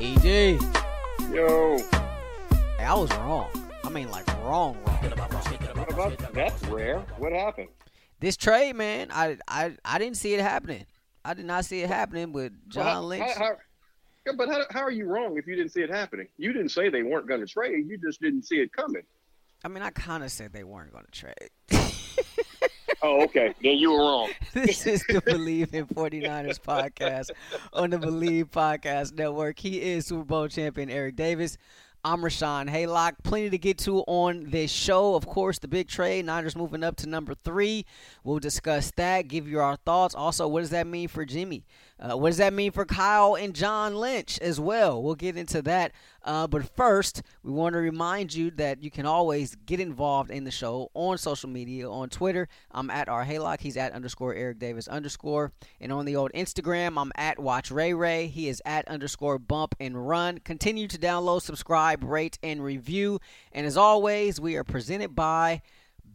EG. Yo, Hey, I was wrong. I mean, like wrong, wrong. that's rare. What happened? This trade, man, I, I, I didn't see it happening. I did not see it happening with John Well, how- Lynch. how- yeah, but how, how are you wrong if you didn't see it happening? You didn't say they weren't going to trade. You just didn't see it coming. I mean, I kind of said they weren't going to trade. Oh, okay. then you were wrong. this is the Bleav in 49ers podcast on the Bleav Podcast Network. He is Super Bowl champion Eric Davis. I'm Rashawn Haylock. Plenty to get to on this show. Of course, the big trade. Niners moving up to number three. We'll discuss that, give you our thoughts. Also, what does that mean for Jimmy? Uh, what does that mean for Kyle and John Lynch as well? We'll get into that. Uh, but first, we want to remind you that you can always get involved in the show on social media. On Twitter, I'm at R Haylock. He's at underscore Eric Davis underscore. And on the old Instagram, I'm at Watch Ray Ray. He is at underscore Bump and Run. Continue to download, subscribe, rate, and review. And as always, we are presented by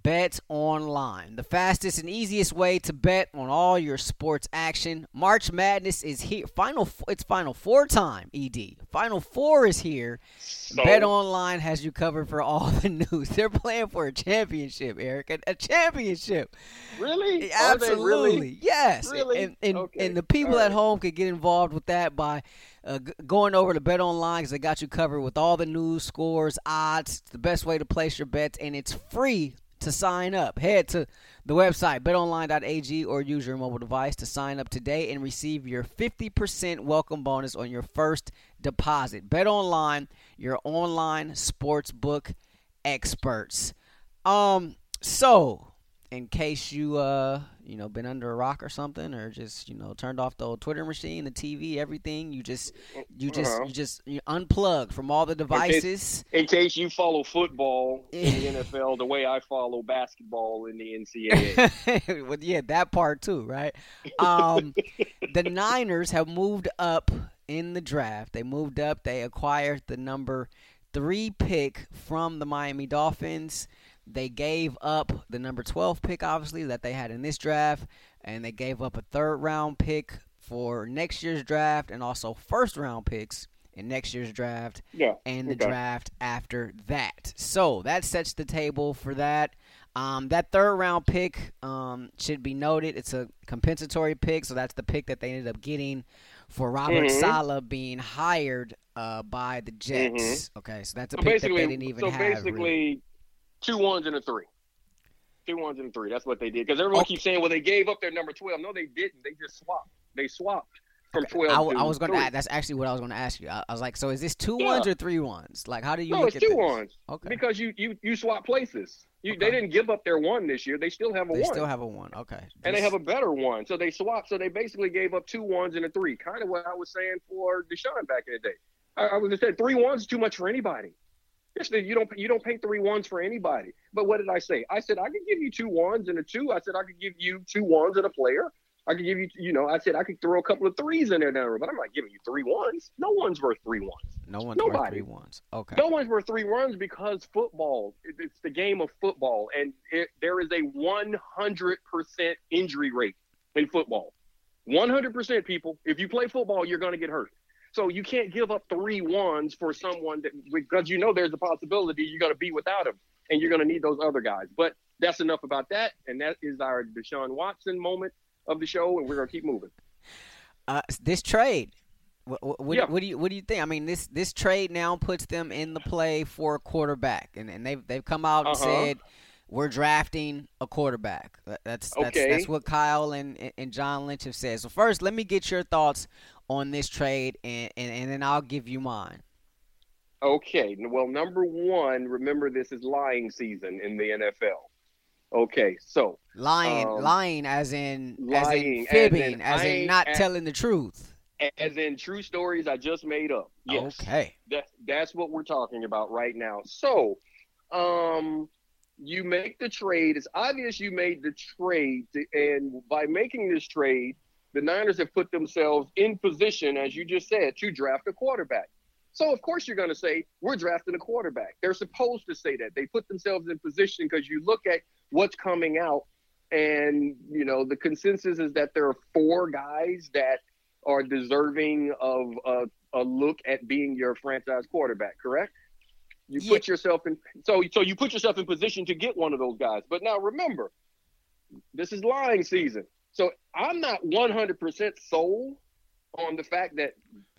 Bet Online, the fastest and easiest way to bet on all your sports action. March Madness is here. Final, it's Final Four time. Ed, Final Four is here. So, Bet Online has you covered for all the news. They're playing for a championship, Eric, a, a championship. really? Absolutely, really? yes. Really? And and, Okay. and the people All at home could get involved with that by uh, g- going over to Bet Online because they got you covered with all the news, scores, odds. It's the best way to place your bets, and it's free to sign up. Head to the website betonline.ag or use your mobile device to sign up today and receive your 50% welcome bonus on your first deposit. Bet Online, your online sportsbook experts. Um so in case you uh you know been under a rock or something or just you know turned off the old Twitter machine, the TV, everything, you just you just Uh-huh. you just you unplug from all the devices. In case you follow football in the NFL the way I follow basketball in the NCAA. well, yeah, that part too, right? Um, the Niners have moved up in the draft. They moved up. They acquired the number three pick from the Miami Dolphins. They gave up the number 12 pick, obviously, that they had in this draft, and they gave up a third round pick for next year's draft and also first round picks in next year's draft yeah. and the Okay. draft after that. So that sets the table for that. Um, that third round pick um, should be noted. It's a compensatory pick, so that's the pick that they ended up getting for Robert Mhm. Saleh being hired uh, by the Jets. Okay, so that's a Mm-hmm. So pick that they didn't even so have. basically, really. Two ones and a three. Two ones and a three. That's what they did. Because everyone Okay. keeps saying, well, they gave up their number 12. No, they didn't. They just swapped. They swapped from 12 I, to I was going to. ask That's actually what I was going to ask you. I, I was like, so is this two Yeah. ones or three ones? Like, how do you No, look it's two this? ones. Okay, Because you, you, you swap places. You, Okay. They didn't give up their one this year. They still have a they one. They still have a one. Okay, and they have a better one. So they swapped. So they basically gave up two ones and a three. Kind of what I was saying for Deshaun back in the day. I, I was just saying three ones is too much for anybody. You don't you don't pay three ones for anybody. But what did I say? I said I could give you two ones and a two. I said I could give you two ones and a player. I could give you, you know, I said I could throw a couple of threes in there now, but I'm not giving you three ones. No one's worth three ones. no one's worth nobody. three ones. Okay. No one's worth three runs because football. It's the game of football, and it, there is a 100% injury rate in football. 100% people. If you play football, you're going to get hurt. So you can't give up three ones for someone that because you know there's a possibility you're going to be without him, and you're going to need those other guys. But that's enough about that, and that is our Deshaun Watson moment of the show, and we're going to keep moving. Uh, this trade. What, what, what, Yeah. what do you what do you think? I mean, this this trade now puts them in the play for a quarterback, and, and they've they've come out and Uh-huh. said we're drafting a quarterback. That's that's, Okay. that's what Kyle and and John Lynch have said. So first, let me get your thoughts on this trade, and and, and then I'll give you mine. Okay. Well, number one, remember this is lying season in the NFL. Okay, so Lying, Um, lying, as in as in lying, as fibbing, in as in, not at- telling the truth. As in true stories I just made up. Yes. Okay. That, that's what we're talking about right now. So, um, you make the trade. It's obvious you made the trade, to, and by making this trade, the Niners have put themselves in position, as you just said, to draft a quarterback. So of course you're going to say we're drafting a quarterback. They're supposed to say that. They put themselves in position because you look at what's coming out, and you know the consensus is that there are four guys that are deserving of a, a look at being your franchise quarterback. Correct? You Yeah. put yourself in so so you put yourself in position to get one of those guys. But now remember, this is lying season. So I'm not 100% sold on the fact that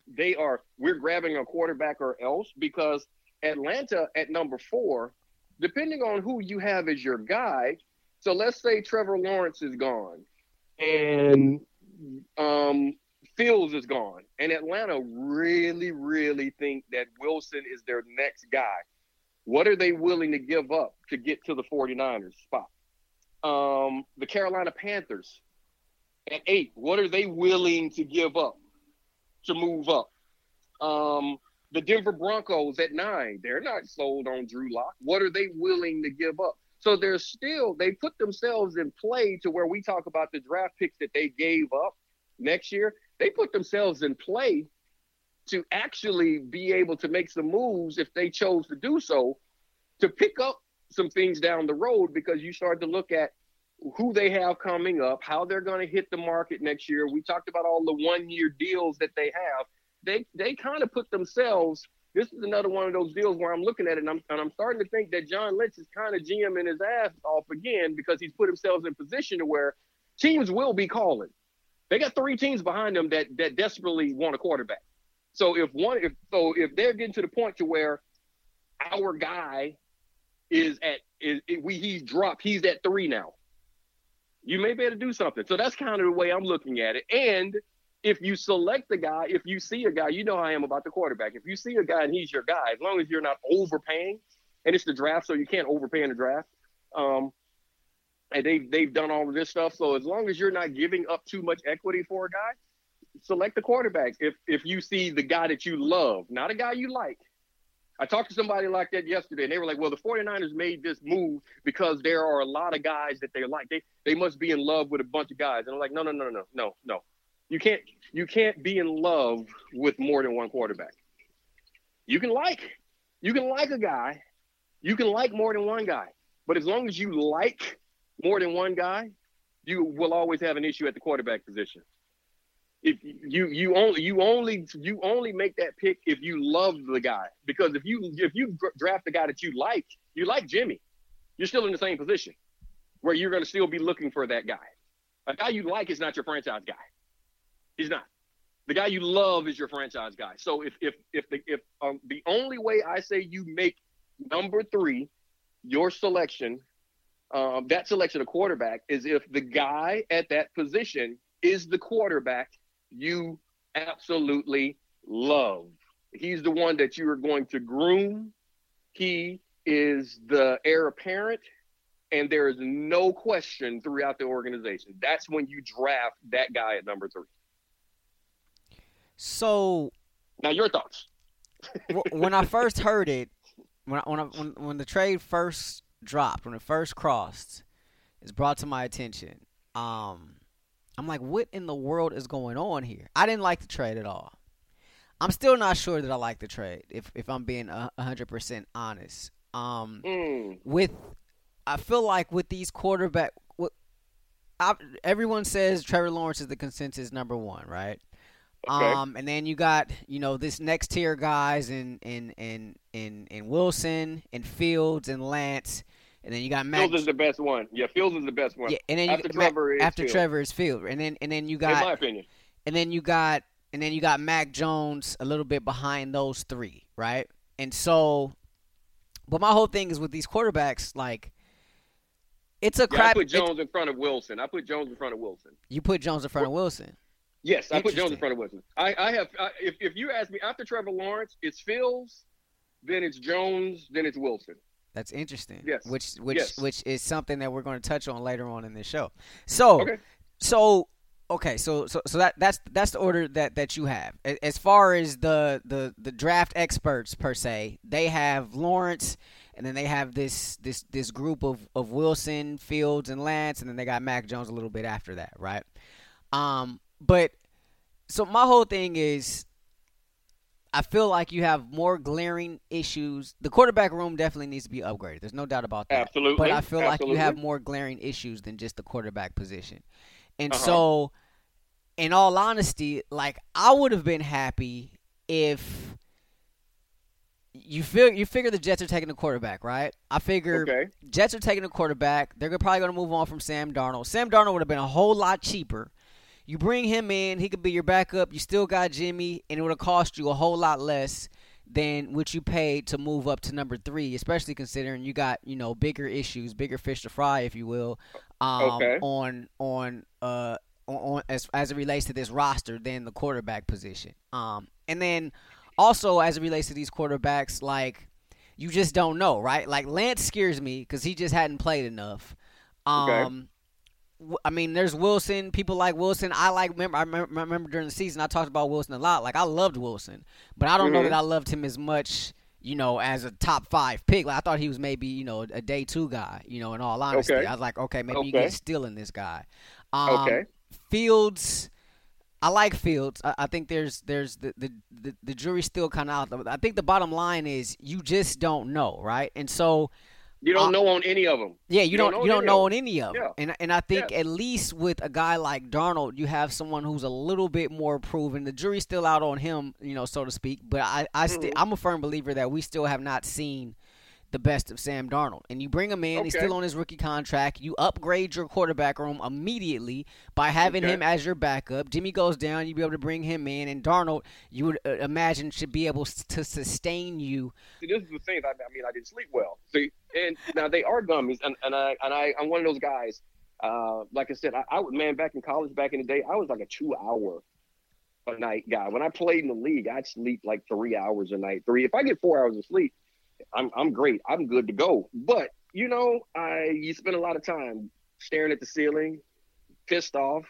they are we're grabbing a quarterback or else because Atlanta at number 4, depending on who you have as your guy, so let's say Trevor Lawrence is gone and um Fields is gone, and Atlanta really, really think that Wilson is their next guy. What are they willing to give up to get to the 49ers spot? Um, the Carolina Panthers at eight, what are they willing to give up to move up? Um, the Denver Broncos at nine, they're not sold on Drew Lock. What are they willing to give up? So they're still, they put themselves in play to where we talk about the draft picks that they gave up next year. They put themselves in play to actually be able to make some moves if they chose to do so to pick up some things down the road because you start to look at who they have coming up, how they're going to hit the market next year. We talked about all the one year deals that they have. They they kind of put themselves. This is another one of those deals where I'm looking at it and I'm, and I'm starting to think that John Lynch is kind of GMing his ass off again because he's put himself in position to where teams will be calling. They got three teams behind them that that desperately want a quarterback. So if one if so if they're getting to the point to where our guy is at is we he's dropped he's at three now. You may be able to do something. So that's kind of the way i'm looking at it. And if you select the guy if you see a guy you know i am about the quarterback. If you see a guy and he's your guy as long as you're not overpaying and it's the draft so you can't overpay in the draft um and they've they've done all of this stuff so as long as you're not giving up too much equity for a guy select the quarterback if if you see the guy that you love not a guy you like I talked to somebody like that yesterday, and they were like, well, the 49ers made this move because there are a lot of guys that they like. They they must be in love with a bunch of guys. And I'm like, no, no, no, no, no, no. You can't you can't be in love with more than one quarterback. You can like you can like a guy, you can like more than one guy. But as long as you like more than one guy, you will always have an issue at the quarterback position. If you you only you only you only make that pick if you love the guy because if you if you draft the guy that you like you like Jimmy you're still in the same position where you're going to still be looking for that guy. A guy you like is not your franchise guy. He's not. The guy you love is your franchise guy. So if if if the if um, the only way I say you make number three your selection um, that selection of quarterback is if the guy at that position is the quarterback you absolutely love. He's the one that you are going to groom. He is the heir apparent, and there is no question throughout the organization. That's when you draft that guy at number three. So Now, your thoughts? when I first heard it, when I, when, I, when when the trade first dropped, when it first crossed, it's brought to my attention. Um, I'm like, what in the world is going on here? I didn't like the trade at all. I'm still not sure that I like the trade. If if I'm being a hundred percent honest, um, Mm, with I feel like with these quarterback, what I, everyone says Trevor Lawrence is the consensus number one, right? Okay. Um, and then you got you know this next tier guys in in in in in Wilson and Fields and Lance, and then you got Mac. Fields is the best one. Yeah, Fields is the best one. yeah, and then you after Mac- Trevor is after Fields, Trevor is Field, and then and then you got. in my opinion. and then you got and then you got Mac Jones a little bit behind those three, right? And so, but my whole thing is with these quarterbacks, like it's a Yeah, I put Jones in front of Wilson. I put Jones in front of Wilson. you put Jones in front of Wilson. Yes, I put Jones in front of Wilson. I, I have. I, if if you ask me after Trevor Lawrence, it's Fields, then it's Jones, then it's Wilson. That's interesting. Yes. Which which Yes. which is something that we're going to touch on later on in this show. So Okay. so Okay, so so so that that's that's the order that that you have. As far as the the the draft experts per se, they have Lawrence, and then they have this this this group of of Wilson, Fields, and Lance, and then they got Mac Jones a little bit after that, right? Um, but so my whole thing is, I feel like you have more glaring issues. The quarterback room definitely needs to be upgraded. There's no doubt about that. Absolutely, but I feel absolutely. like you have more glaring issues than just the quarterback position. And Uh-huh. so, in all honesty, like I would have been happy if you feel you figure the Jets are taking the quarterback, right? I figure Okay. Jets are taking the quarterback. They're probably going to move on from Sam Darnold. Sam Darnold would have been a whole lot cheaper. You bring him in, he could be your backup. You still got Jimmy, and it would have cost you a whole lot less than what you paid to move up to number three, especially considering you got you know bigger issues, bigger fish to fry, if you will, um, Okay. on on uh on, on as as it relates to this roster than the quarterback position. Um, and then also as it relates to these quarterbacks, like you just don't know, right? Like Lance scares me because he just hadn't played enough. Okay. Um, w- I mean, there's Wilson. People like Wilson. I like. Remember, I remember, remember during the season I talked about Wilson a lot. Like I loved Wilson, but I don't know Mhm. that I loved him as much. You know, as a top five pick, like I thought he was maybe you know a day two guy. You know, in all honesty, Okay. I was like, okay, maybe you Okay. get stealing this guy. Um, Okay. Fields, I like Fields. I, I think there's there's the the, the, the jury's still kind of out. I think the bottom line is you just don't know, right? And so You don't Uh, know on any of them. yeah, you, You don't, don't you know don't know on any of them. Yeah. And and I think Yeah. at least with a guy like Darnold, you have someone who's a little bit more proven. The jury's still out on him, you know, so to speak. But I I Mhm. I'm a firm believer that we still have not seen the best of Sam Darnold. And you bring him in, he's still on his rookie contract. You upgrade your quarterback room immediately by having Okay. him as your backup. Jimmy goes down, you'd be able to bring him in, and Darnold, you would uh, imagine should be able to sustain you. See, this is the thing. I, I mean, I didn't sleep well. See, and now they are gummies, and, and I and I I'm one of those guys. Uh, like I said, I, I would man back in college back in the day. I was like a two hour a night guy. When I played in the league, I'd sleep like three hours a night. Three. If I get four hours of sleep, I'm I'm great. I'm good to go. But you know, I you spend a lot of time staring at the ceiling, pissed off,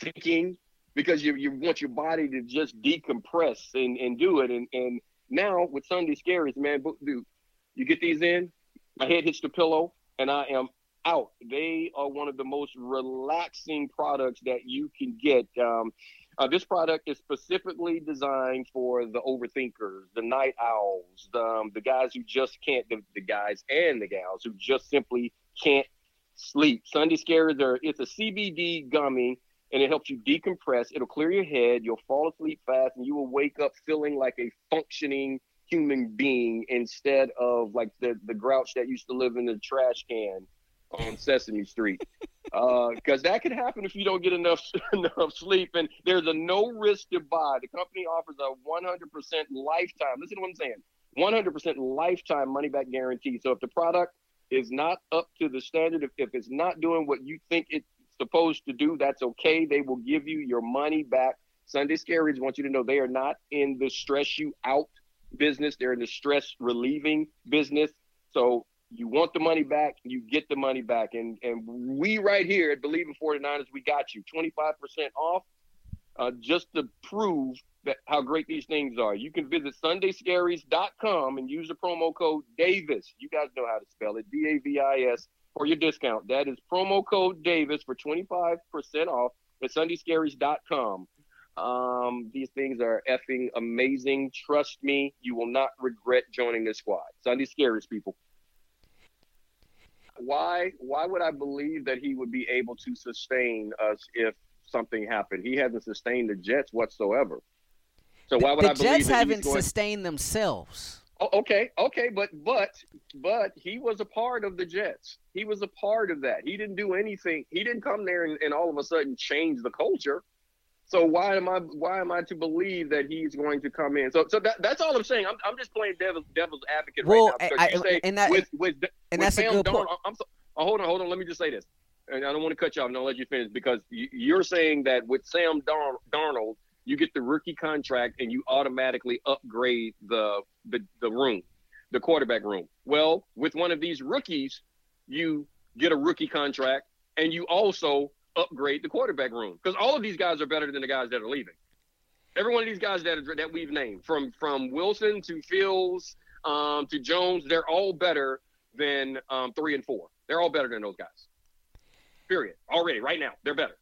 thinking because you you want your body to just decompress and, and do it. And and now with Sunday Scaries, man, dude, you get these in, my head hits the pillow, and I am out. They are one of the most relaxing products that you can get. Um, uh, this product is specifically designed for the overthinkers, the night owls, the, um, the guys who just can't, the, the guys and the gals who just simply can't sleep. Sunday Scaries are, it's a CBD gummy and it helps you decompress. It'll clear your head. You'll fall asleep fast and you will wake up feeling like a functioning human being instead of like the, the grouch that used to live in the trash can on Sesame Street. Uh, because that could happen if you don't get enough enough sleep. And there's a no risk to buy. The company offers a 100% lifetime. Listen to what I'm saying. 100% lifetime money back guarantee. So if the product is not up to the standard, if, if it's not doing what you think it's supposed to do, that's okay. They will give you your money back. Sunday Scaries want you to know they are not in the stress you out business. They're in the stress relieving business. So you want the money back, you get the money back. And and we right here at Bleav in 49ers, we got you 25% off uh, just to prove that how great these things are. You can visit sundayscaries.com and use the promo code Davis. You guys know how to spell it, D A V I S, for your discount. That is promo code Davis for 25% off at sundayscaries.com. Um, these things are effing amazing. Trust me, you will not regret joining this squad. Sunday Scaries, people. Why? Why would I believe that he would be able to sustain us if something happened? He hasn't sustained the Jets whatsoever. So why would the I believe that? The Jets haven't going? sustained themselves. Oh, okay, okay, but but but he was a part of the Jets. He was a part of that. He didn't do anything. He didn't come there and, and all of a sudden change the culture. So why am I why am I to believe that he's going to come in? So so that, that's all I'm saying. I'm, I'm just playing devil's devil's advocate Well, right now I- you say and that- with with And with that's a good Darnold, point. I'm so, oh, hold on, hold on. Let me just say this, and I don't want to cut you off. and I'll let you finish because you, you're saying that with Sam Darn, Darnold, you get the rookie contract and you automatically upgrade the the, the room, the quarterback room. Well, with one of these rookies, you get a rookie contract and you also upgrade the quarterback room because all of these guys are better than the guys that are leaving. Every one of these guys that that we've named, from from Wilson to Fields um, to Jones, they're all better than um, three and four. They're all better than those guys. Period. Already, right now, they're better.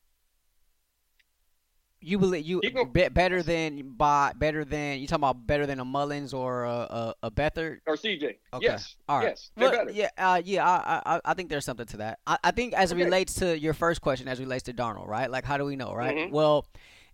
You believe you be, better than by better than you talking about better than a Mullens or a a, a Beathard or CJ? Okay. Yes. All right. Yes. They're well, better. Yeah. Uh, yeah. I, I I think there's something to that. I, I think as it okay. relates to your first question, as relates to Darnold, right? Like, how do we know, right? Mm-hmm. Well,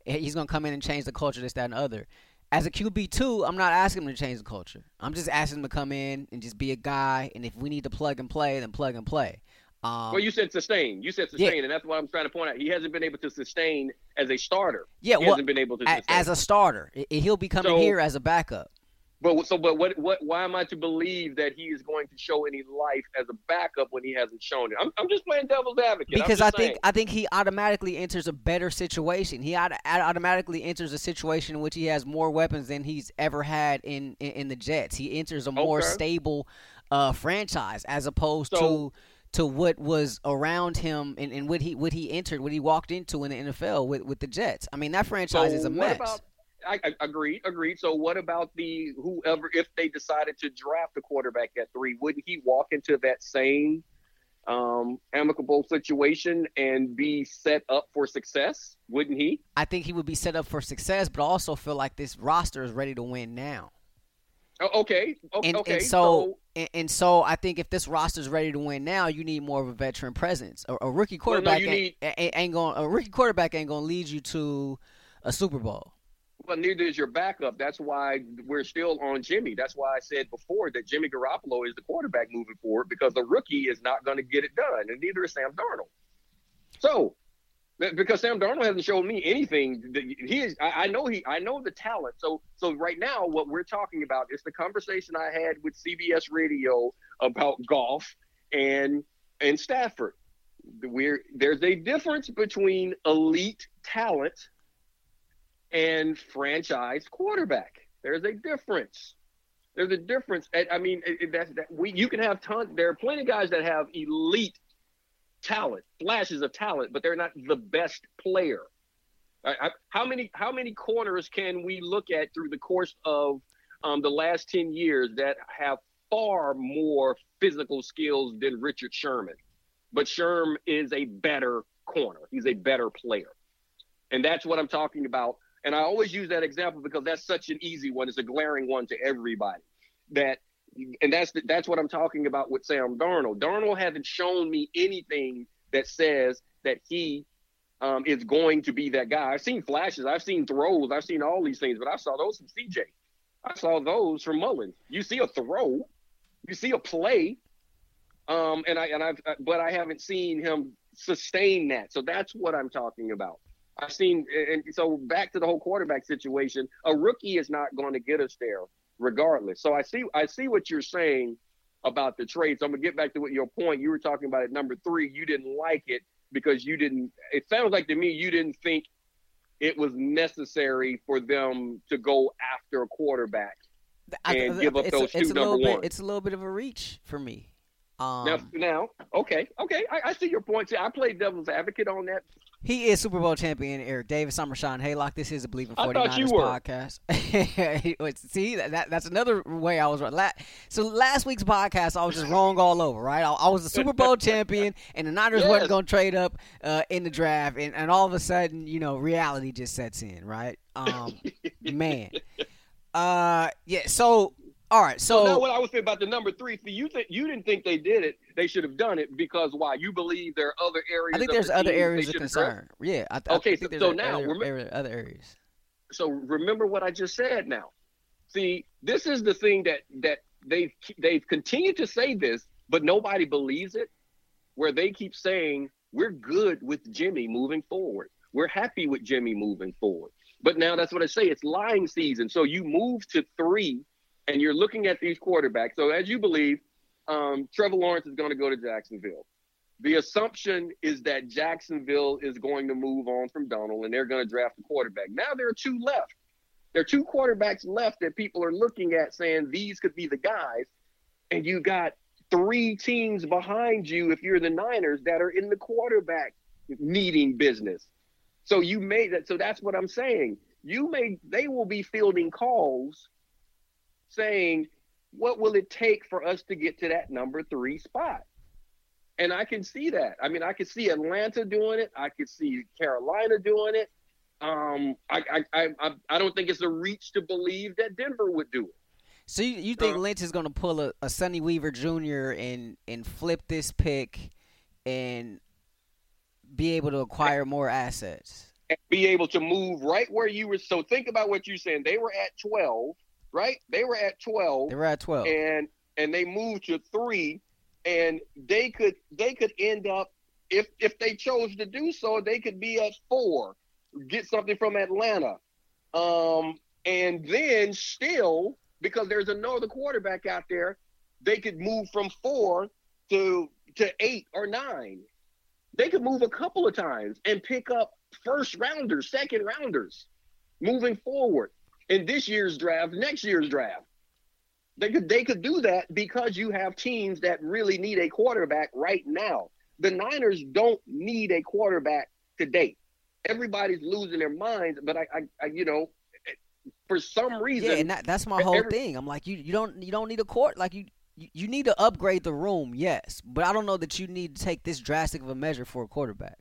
he's gonna come in and change the culture, this, that, and other. As a QB two, I'm not asking him to change the culture. I'm just asking him to come in and just be a guy. And if we need to plug and play, then plug and play. Um, well, you said sustain. You said sustain, yeah. and that's what I'm trying to point out. He hasn't been able to sustain as a starter. Yeah, he well, hasn't been able to sustain. as a starter. He'll be coming so, here as a backup. But so, but what, what? Why am I to believe that he is going to show any life as a backup when he hasn't shown it? I'm, I'm just playing devil's advocate. Because I saying. think I think he automatically enters a better situation. He automatically enters a situation in which he has more weapons than he's ever had in in, in the Jets. He enters a more okay. stable uh, franchise as opposed so, to to what was around him and, and what he what he entered, what he walked into in the NFL with, with the Jets. I mean, that franchise so is a mess. About, I, I agreed, agreed. So what about the whoever if they decided to draft a quarterback at three, wouldn't he walk into that same um, amicable situation and be set up for success? Wouldn't he? I think he would be set up for success, but I also feel like this roster is ready to win now. Oh, okay. And, okay. And so, and, and, so I think if this roster is ready to win now, you need more of a veteran presence. A, a rookie quarterback well, no, ain't, need... ain't going. A rookie quarterback ain't going to lead you to a Super Bowl. Well, neither is your backup. That's why we're still on Jimmy. That's why I said before that Jimmy Garoppolo is the quarterback moving forward because the rookie is not going to get it done, and neither is Sam Darnold. So because Sam Darnold hasn't shown me anything. He is. I, I, know he. I know the talent. So so right now, what we're talking about is the conversation I had with CBS Radio about Goff and and Stafford. We're there's a difference between elite talent and franchise quarterback. There's a difference. There's a difference. I mean, that's that we. You can have tons. There are plenty of guys that have elite talent, flashes of talent, but they're not the best player. I, I, how many how many corners can we look at through the course of um, the last ten years that have far more physical skills than Richard Sherman? But Sherm is a better corner. He's a better player, and that's what I'm talking about. And I always use that example because that's such an easy one. It's a glaring one to everybody. That and that's the, that's what I'm talking about with Sam Darnold. Darnold hasn't shown me anything that says that he um, is going to be that guy. I've seen flashes, I've seen throws, I've seen all these things, but I saw those from CJ. I saw those from Mullens. You see a throw, you see a play, um, and I and I've but I haven't seen him sustain that. So that's what I'm talking about. I've seen, and so back to the whole quarterback situation. A rookie is not going to get us there regardless. So I see I see what you're saying about the trade. So I'm gonna get back to what your point. You were talking about at number three. You didn't like it because you didn't. It sounds like to me you didn't think it was necessary for them to go after a quarterback and I, give up those two number one. It's a little bit of a reach for me. Um, now, now, okay, okay, I, I see your point. See, I played devil's advocate on that he is Super Bowl champion Eric Davis. I'm Rashawn Haylock. This is a Bleav in 49ers podcast. See, that, that's another way I was wrong. So last week's podcast, I was just wrong all over, right? I, I was a Super Bowl champion, and the Niners yes. wasn't going to trade up uh, in the draft, and, and all of a sudden, you know, reality just sets in, right? Um, man. Uh, yeah. So all right, so, so now what I was saying about the number three, see, you think you didn't think they did it, they should have done it because why? You believe there are other areas. I think there's the other areas of concern. Yeah. I, okay, I so, so now other, remember, other areas. So remember what I just said. Now, see, this is the thing that that they've they've continued to say this, but nobody believes it. Where they keep saying we're good with Jimmy moving forward, we're happy with Jimmy moving forward. But now that's what I say. It's lying season. So you move to three and you're looking at these quarterbacks. So as you believe, um, Trevor Lawrence is going to go to Jacksonville. The assumption is that Jacksonville is going to move on from Darnold and they're going to draft a quarterback. Now there are two left. There are two quarterbacks left that people are looking at saying these could be the guys. And you got three teams behind you if you're the Niners that are in the quarterback needing business. So you made that. So that's what I'm saying. You may they will be fielding calls saying, what will it take for us to get to that number three spot? And I can see that. I mean, I can see Atlanta doing it. I could see Carolina doing it. Um, I, I, I, I don't think it's a reach to believe that Denver would do it. So you, you think uh, Lynch is going to pull a, a Sonny Weaver Jr. and and flip this pick and be able to acquire more assets? And be able to move right where you were. So think about what you're saying. They were at 12, right? They were at 12. They were at 12. And and they moved to 3 and they could they could end up if if they chose to do so, they could be at 4, get something from Atlanta. Um and then still because there's another quarterback out there, they could move from 4 to to 8 or 9. They could move a couple of times and pick up first rounders, second rounders moving forward in this year's draft, next year's draft. They could they could do that because you have teams that really need a quarterback right now. The Niners don't need a quarterback today. Everybody's losing their minds, but I, I, I you know, for some reason, yeah, and that, that's my whole every, thing. I'm like, you, you don't, you don't need a court. Like you, you need to upgrade the room, yes, but I don't know that you need to take this drastic of a measure for a quarterback.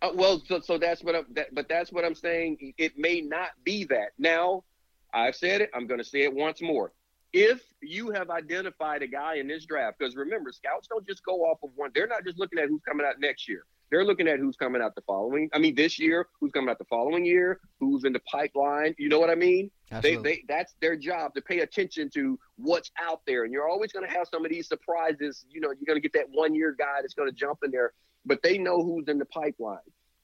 Uh, well, so so that's what I'm. That, but that's what I'm saying. It may not be that. Now, I've said it. I'm going to say it once more. If you have identified a guy in this draft, because remember, scouts don't just go off of one. They're not just looking at who's coming out next year. They're looking at who's coming out the following. I mean, this year, who's coming out the following year, who's in the pipeline. You know what I mean? They, they, that's their job to pay attention to what's out there. And you're always going to have some of these surprises. You know, you're going to get that one year guy that's going to jump in there, but they know who's in the pipeline.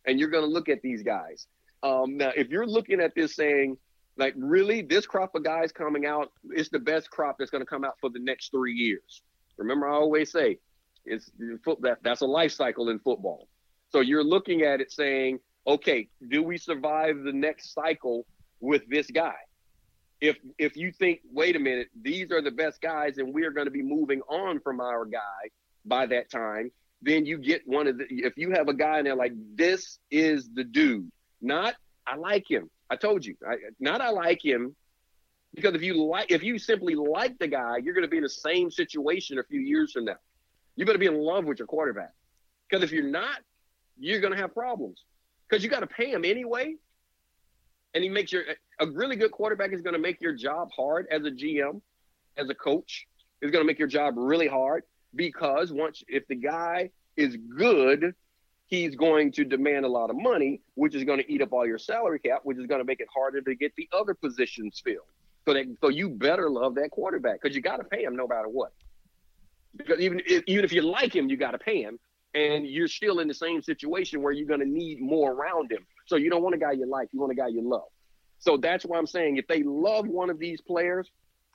And you're going to look at these guys. Um, now, if you're looking at this saying, like, really, this crop of guys coming out is the best crop that's going to come out for the next three years. Remember, I always say, it's that that's a life cycle in football. So you're looking at it saying, okay, do we survive the next cycle with this guy? If if you think, wait a minute, these are the best guys, and we are going to be moving on from our guy by that time, then you get one of the. If you have a guy in there like this is the dude, not I like him. I told you, I, not I like him, because if you like, if you simply like the guy, you're going to be in the same situation a few years from now. You better be in love with your quarterback, because if you're not, you're going to have problems because you got to pay him anyway. And he makes your a really good quarterback is going to make your job hard as a GM, as a coach. Is going to make your job really hard because once if the guy is good, he's going to demand a lot of money, which is going to eat up all your salary cap, which is going to make it harder to get the other positions filled. So that so you better love that quarterback because you got to pay him no matter what. Because even if, even if you like him, you got to pay him and you're still in the same situation where you're going to need more around him. So you don't want a guy you like, you want a guy you love. So that's why I'm saying if they love one of these players,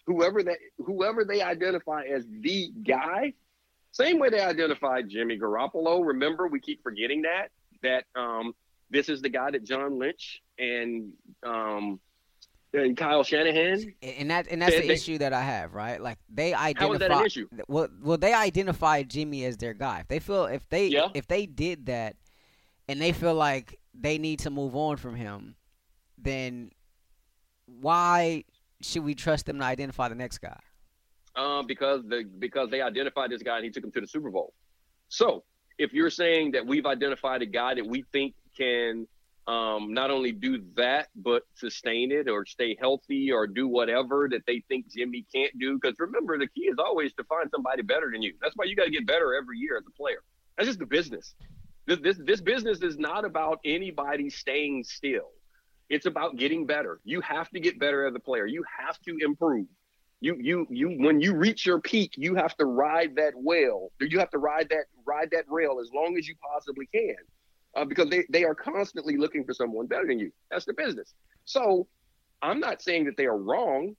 whoever that whoever they identify as the guy, same way they identified Jimmy Garoppolo. Remember, we keep forgetting that that um, this is the guy that John Lynch and um, and Kyle Shanahan. And that and that's the they, issue that I have, right? Like they identify. How is that an issue? Well, well, they identify Jimmy as their guy. If they feel if they yeah. if they did that, and they feel like they need to move on from him, then why should we trust them to identify the next guy? Um, because the because they identified this guy and he took him to the Super Bowl. So if you're saying that we've identified a guy that we think can um, not only do that, but sustain it or stay healthy or do whatever that they think Jimmy can't do. Because remember, the key is always to find somebody better than you. That's why you got to get better every year as a player. That's just the business. This, this this business is not about anybody staying still. It's about getting better. You have to get better as a player. You have to improve. You you you when you reach your peak, you have to ride that whale. You have to ride that ride that rail as long as you possibly can uh, because they, they are constantly looking for someone better than you. That's the business. So I'm not saying that they are wrong.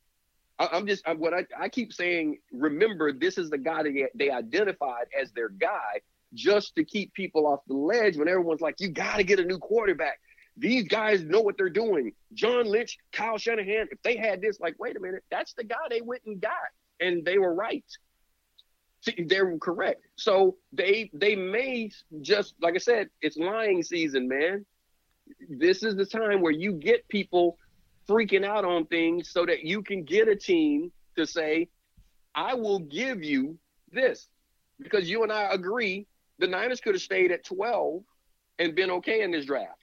I, am just I, what I, I keep saying. Remember, this is the guy that they identified as their guy just to keep people off the ledge when everyone's like, you got to get a new quarterback. These guys know what they're doing. John Lynch, Kyle Shanahan, if they had this, like, wait a minute, that's the guy they went and got. And they were right. They're correct. So they they may just like I said, it's lying season, man. This is the time where you get people freaking out on things so that you can get a team to say, I will give you this. Because you and I agree the Niners could have stayed at 12 and been okay in this draft.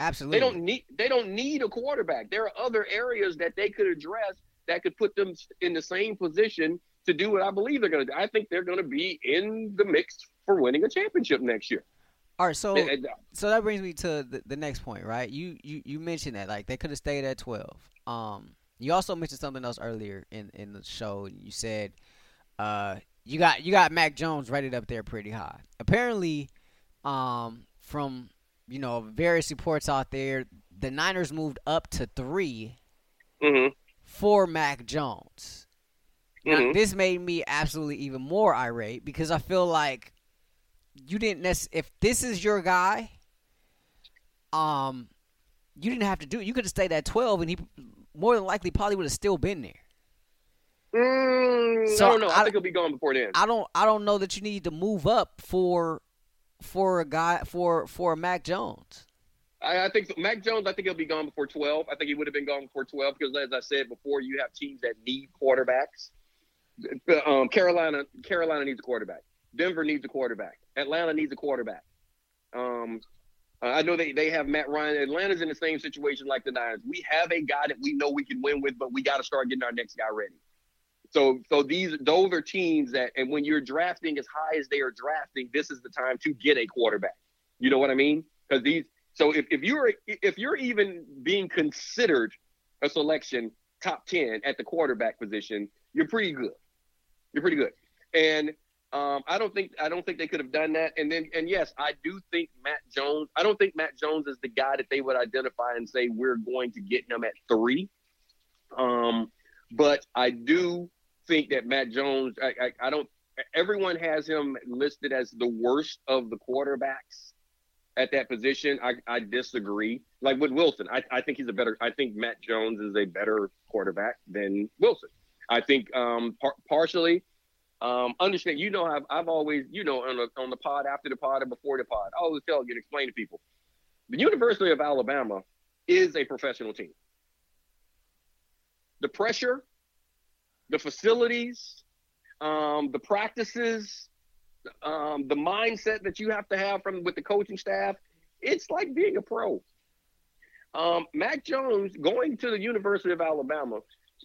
Absolutely. They don't need they don't need a quarterback. There are other areas that they could address that could put them in the same position to do what I believe they're going to do. I think they're going to be in the mix for winning a championship next year. All right, so so that brings me to the, the next point, right? You you you mentioned that like they could have stayed at twelve. Um, you also mentioned something else earlier in in the show. You said, uh, you got you got Mac Jones rated up there pretty high. Apparently, um, from you know various reports out there, the Niners moved up to 3 mm-hmm. for Mac Jones. Now, Mhm. this made me absolutely even more irate because I feel like you didn't necessarily. If this is your guy, um, you didn't have to do it. You could have stayed at twelve, and he more than likely probably would have still been there. Mm, So, I don't know. I, I- think he'll be gone before then. I don't. I don't know that you need to move up for for a guy for for Mac Jones. I, I think so. Mac Jones. I think he'll be gone before twelve. I think he would have been gone before twelve because, as I said before, you have teams that need quarterbacks. Um, Carolina, Carolina needs a quarterback. Denver needs a quarterback. Atlanta needs a quarterback. Um, uh, I know they, they have Matt Ryan. Atlanta's in the same situation like the Niners. We have a guy that we know we can win with, but we got to start getting our next guy ready. So, so these those are teams that, and when you're drafting as high as they are drafting, this is the time to get a quarterback. You know what I mean? Because these. So if, if you're if you're even being considered a selection top ten at the quarterback position, you're pretty good. You're pretty good. And um, I don't think I don't think they could have done that. And then and yes, I do think Mac Jones. I don't think Mac Jones is the guy that they would identify and say we're going to get him at three. Um, but I do think that Mac Jones. I, I, I don't. Everyone has him listed as the worst of the quarterbacks at that position. I, I disagree. Like with Wilson, I, I think he's a better. I think Mac Jones is a better quarterback than Wilson. I think um, par- partially. Um, understand, you know, I've, I've always, you know, on the, on the pod, after the pod, and before the pod, I always tell you to explain to people. The University of Alabama is a professional team. The pressure, the facilities, um, the practices, um, the mindset that you have to have from with the coaching staff, it's like being a pro. Um, Mac Jones going to the University of Alabama,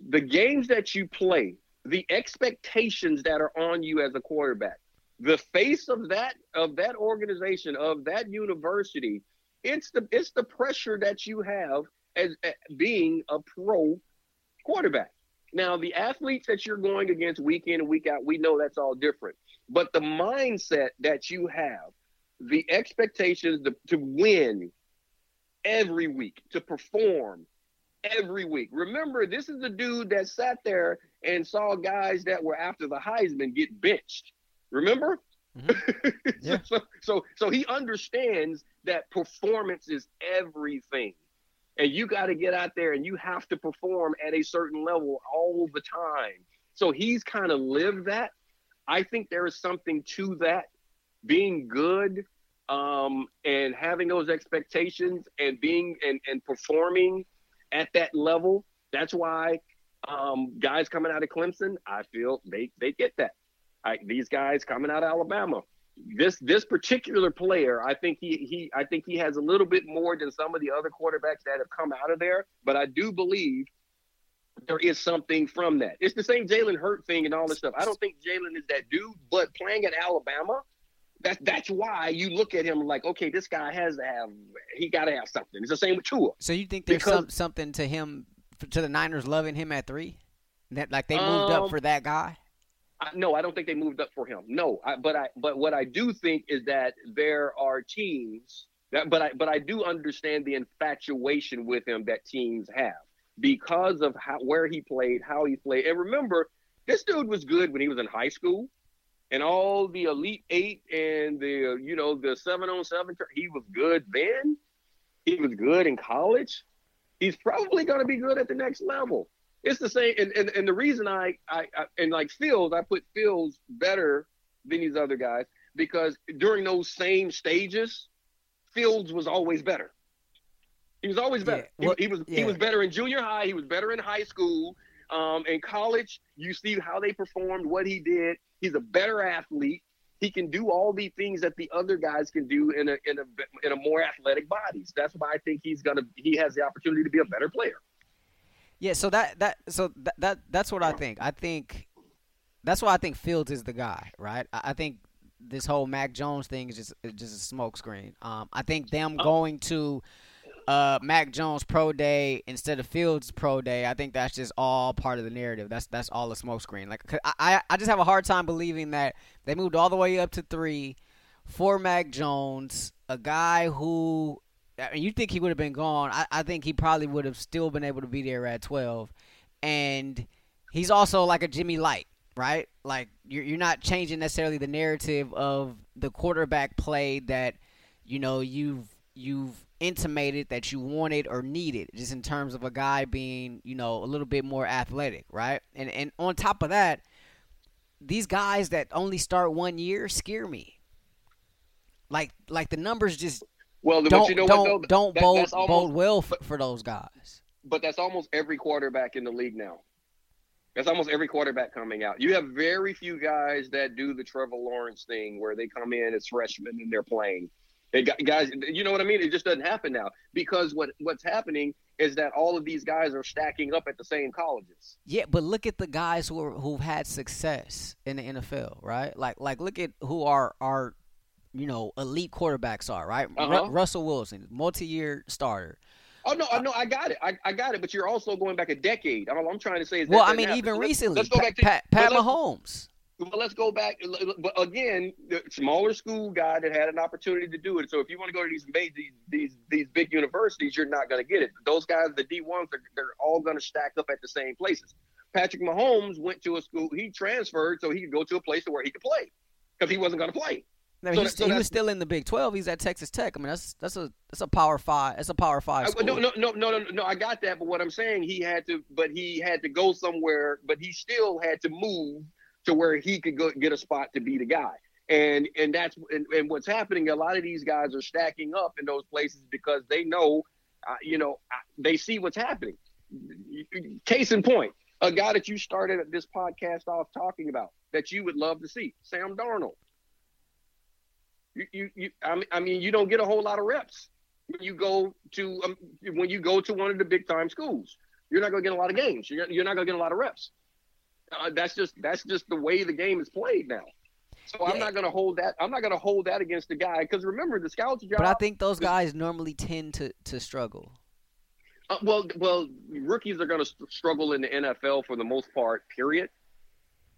the games that you play, the expectations that are on you as a quarterback, the face of that of that organization of that university, it's the it's the pressure that you have as, as being a pro quarterback. Now, the athletes that you're going against week in and week out, we know that's all different. But the mindset that you have, the expectations to, to win every week, to perform every week. Remember, this is the dude that sat there and saw guys that were after the Heisman get benched. Remember? Mm-hmm. Yeah. so, so, so he understands that performance is everything. And you got to get out there and you have to perform at a certain level all the time. So he's kind of lived that. I think there is something to that. Being good um, and having those expectations and being and, and performing at that level. That's why um, guys coming out of Clemson, I feel they they get that. I, these guys coming out of Alabama, this this particular player, I think he he I think he has a little bit more than some of the other quarterbacks that have come out of there. But I do believe there is something from that. It's the same Jalen Hurts thing and all this stuff. I don't think Jalen is that dude, but playing at Alabama, that's that's why you look at him like, okay, this guy has to have he got to have something. It's the same with Tua. So you think there's Because- some, something to him to the Niners loving him at three? That like they moved up Um, for that guy? No, I don't think they moved up for him. No, I, but I but what I do think is that there are teams that but I but I do understand the infatuation with him that teams have because of how where he played, how he played. And remember, this dude was good when he was in high school, and all the elite eight and the you know the seven on seven. He was good then. He was good in college. He's probably going to be good at the next level. It's the same, and, and, and the reason I, I, I and like Fields, I put Fields better than these other guys because during those same stages, Fields was always better. He was always better. Yeah. Well, he, he, was yeah. he was better in junior high. He was better in high school. Um, in college, you see how they performed, what he did. He's a better athlete. He can do all the things that the other guys can do in a in a in a more athletic bodies. That's why I think he's gonna he has the opportunity to be a better player. Yeah, so that that so that, that that's what I think. I think that's why I think Fields is the guy, right? I, I think this whole Mac Jones thing is just is just a smokescreen. Um, I think them oh. going to uh, Mac Jones pro day instead of Fields pro day, I think that's just all part of the narrative. That's that's all a smokescreen. Like I, I just have a hard time believing that they moved all the way up to three for Mac Jones, a guy who I mean, you think he would have been gone. I, I think he probably would have still been able to be there at twelve, and he's also like a Jimmy Light, right? Like you're you're not changing necessarily the narrative of the quarterback play that you know you've you've intimated that you wanted or needed, just in terms of a guy being, you know, a little bit more athletic, right? And and on top of that, these guys that only start one year scare me. Like like the numbers just well, don't you know don't, what, don't that, bode, almost, bode well for, for those guys. But that's almost every quarterback in the league now. That's almost every quarterback coming out. You have very few guys that do the Trevor Lawrence thing where they come in as freshmen and they're playing guys, you know what I mean? It just doesn't happen now because what what's happening is that all of these guys are stacking up at the same colleges. Yeah, but look at the guys who are, who've had success in the NFL, right? Like like look at who our our you know elite quarterbacks are, right? Uh-huh. Russell Wilson, multi-year starter. Oh no, I no, I got it. I, I got it. But you're also going back a decade. All I'm trying to say is well, I mean, even let's, recently, let's go back to Pat, Pat Mahomes. But let's go back. But again, the smaller school guy that had an opportunity to do it. So if you want to go to these these these these big universities, you're not going to get it. Those guys, the D ones, they're, they're all going to stack up at the same places. Patrick Mahomes went to a school. He transferred so he could go to a place where he could play because he wasn't going to play. No, so, so he was still in the Big Twelve. He's at Texas Tech. I mean, that's that's a that's a Power Five. That's a Power Five. School. No, no, no, no, no, no. I got that, but what I'm saying, he had to, but he had to go somewhere. But he still had to move to where he could go get a spot to be the guy. And and that's and, and what's happening. A lot of these guys are stacking up in those places because they know, uh, you know, uh, they see what's happening. Case in point, a guy that you started this podcast off talking about that you would love to see, Sam Darnold. You, you, you I, mean, I mean, you don't get a whole lot of reps when you go to um, when you go to one of the big time schools. You're not going to get a lot of games. You're, you're not going to get a lot of reps. Uh, that's just that's just the way the game is played now. So yeah. I'm not going to hold that. I'm not going to hold that against the guy because remember the scouts job. But I think those guys normally tend to to struggle. Uh, well, well, rookies are going to struggle in the NFL for the most part. Period.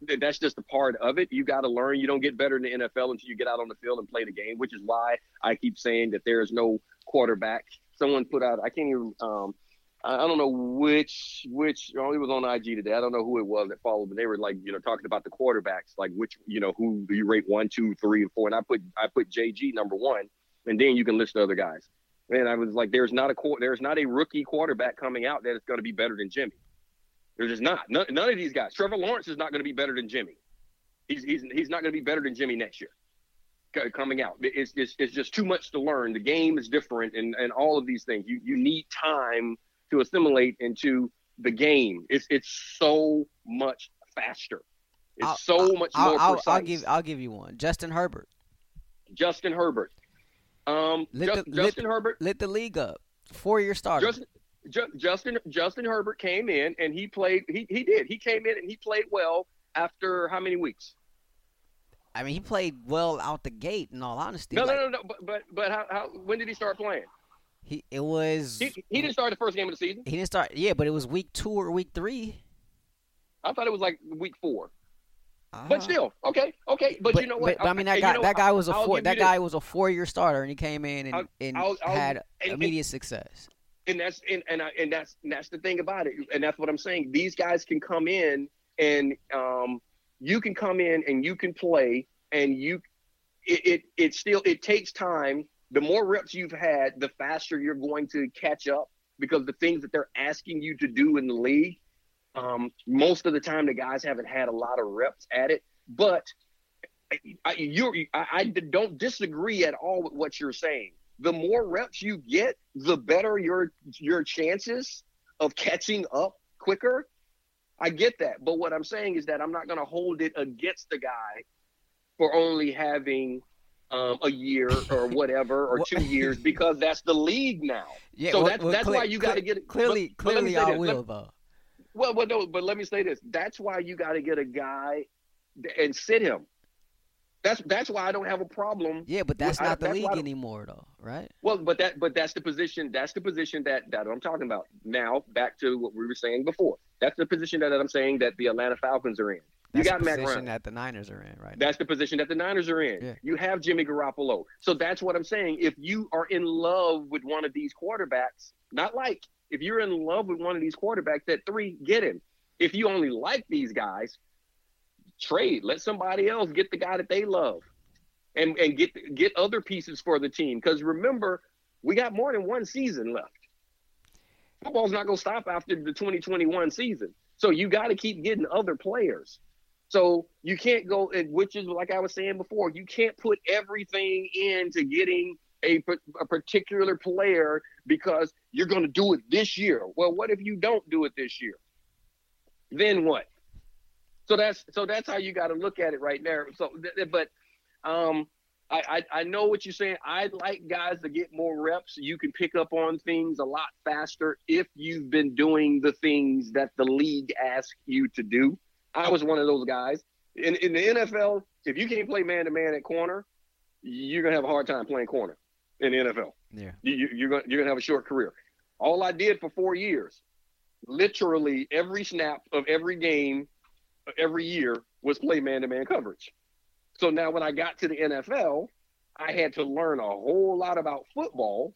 That's just a part of it. You got to learn. You don't get better in the NFL until you get out on the field and play the game, which is why I keep saying that there is no quarterback. Someone put out. I can't even. Um, I don't know which which oh, it was on IG today. I don't know who it was that followed, but they were like, you know, talking about the quarterbacks, like which, you know, who do you rate one, two, three, and four. And I put I put JG number one, and then you can list the other guys. And I was like, there's not a there's not a rookie quarterback coming out that is going to be better than Jimmy. There's just not. None, none of these guys. Trevor Lawrence is not going to be better than Jimmy. He's he's he's not going to be better than Jimmy next year coming out. It's, it's, it's just too much to learn. The game is different and, and all of these things. You, you need time to assimilate into the game. It's it's so much faster. It's I'll, so much I'll, more I'll, precise. I'll, give I'll give you one. Justin Herbert. Justin Herbert. Um, lit Just, the, Justin lit, Herbert lit the league up. Four year starter. Justin, Justin Justin Herbert came in and he played. He he did. He came in and he played well after how many weeks? I mean, he played well out the gate. In all honesty, no, like, no, no, no. But but but how, how when did he start playing? He it was he, he didn't start the first game of the season. He didn't start. Yeah, but it was week two or week three. I thought it was like week four. Uh, but ah. still, okay, okay. But, but you know what? But, but I mean, that guy, you know, that guy was a four. That guy was a four-year starter, and he came in and, I'll, and I'll, had and, immediate success. And that's and and, I, and that's and that's the thing about it, and that's what I'm saying. These guys can come in, and um, you can come in and you can play, and you, it, it, it still it takes time the more reps you've had, the faster you're going to catch up because the things that they're asking you to do in the league, Um, most of the time, the guys haven't had a lot of reps at it, but I, you, I, I don't disagree at all with what you're saying. The more reps you get, the better your your chances of catching up quicker. I get that, but what I'm saying is that I'm not going to hold it against the guy for only having um, a year or whatever or two years because that's the league now. Yeah, so well, that's well, that's why you got to get clearly. but- but clearly, say I this. will Let- though. well, well, no, but let me say this. That's why you got to get a guy and sit him. That's that's why I don't have a problem. Yeah, but that's I- not the that's league anymore, though, right? Well, but that but that's the position. That's the position that that I'm talking about. Now back to what we were saying before. That's the position that I'm saying that the Atlanta Falcons are in. You got the position that the Niners are in right now. That's the position that the Niners are in. Yeah. You have Jimmy Garoppolo. So that's what I'm saying. If you are in love with one of these quarterbacks, not like if you're in love with one of these quarterbacks at three, get him. If you only like these guys, trade. Let somebody else get the guy that they love, and and get get other pieces for the team. Because remember, we got more than one season left. Football's not going to stop after the 2021 season. So you got to keep getting other players. So you can't go, which is like I was saying before, you can't put everything into getting a, a particular player because you're going to do it this year. Well, what if you don't do it this year? Then what? So that's so that's how you got to look at it right there. So, but um, I, I I know what you're saying. I'd like guys to get more reps. You can pick up on things a lot faster if you've been doing the things that the league asks you to do. I was one of those guys. In in the NFL, if you can't play man to man at corner, you're gonna have a hard time playing corner in the NFL. Yeah. You, you, you're gonna you're gonna have a short career. All I did for four years, literally every snap of every game, every year was play man to man coverage. So now when I got to the NFL, I had to learn a whole lot about football,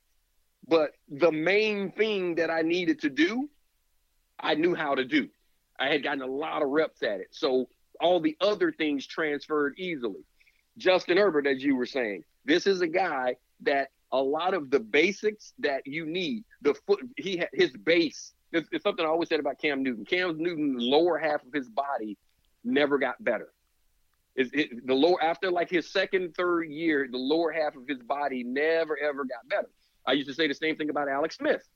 but the main thing that I needed to do, I knew how to do. I had gotten a lot of reps at it. So all the other things transferred easily. Justin Herbert, as you were saying, this is a guy that a lot of the basics that you need, the foot, he had his base. It's, it's something I always said about Cam Newton. Cam Newton's lower half of his body never got better. Is it, the lower after like his second, third year, the lower half of his body never ever got better. I used to say the same thing about Alex Smith.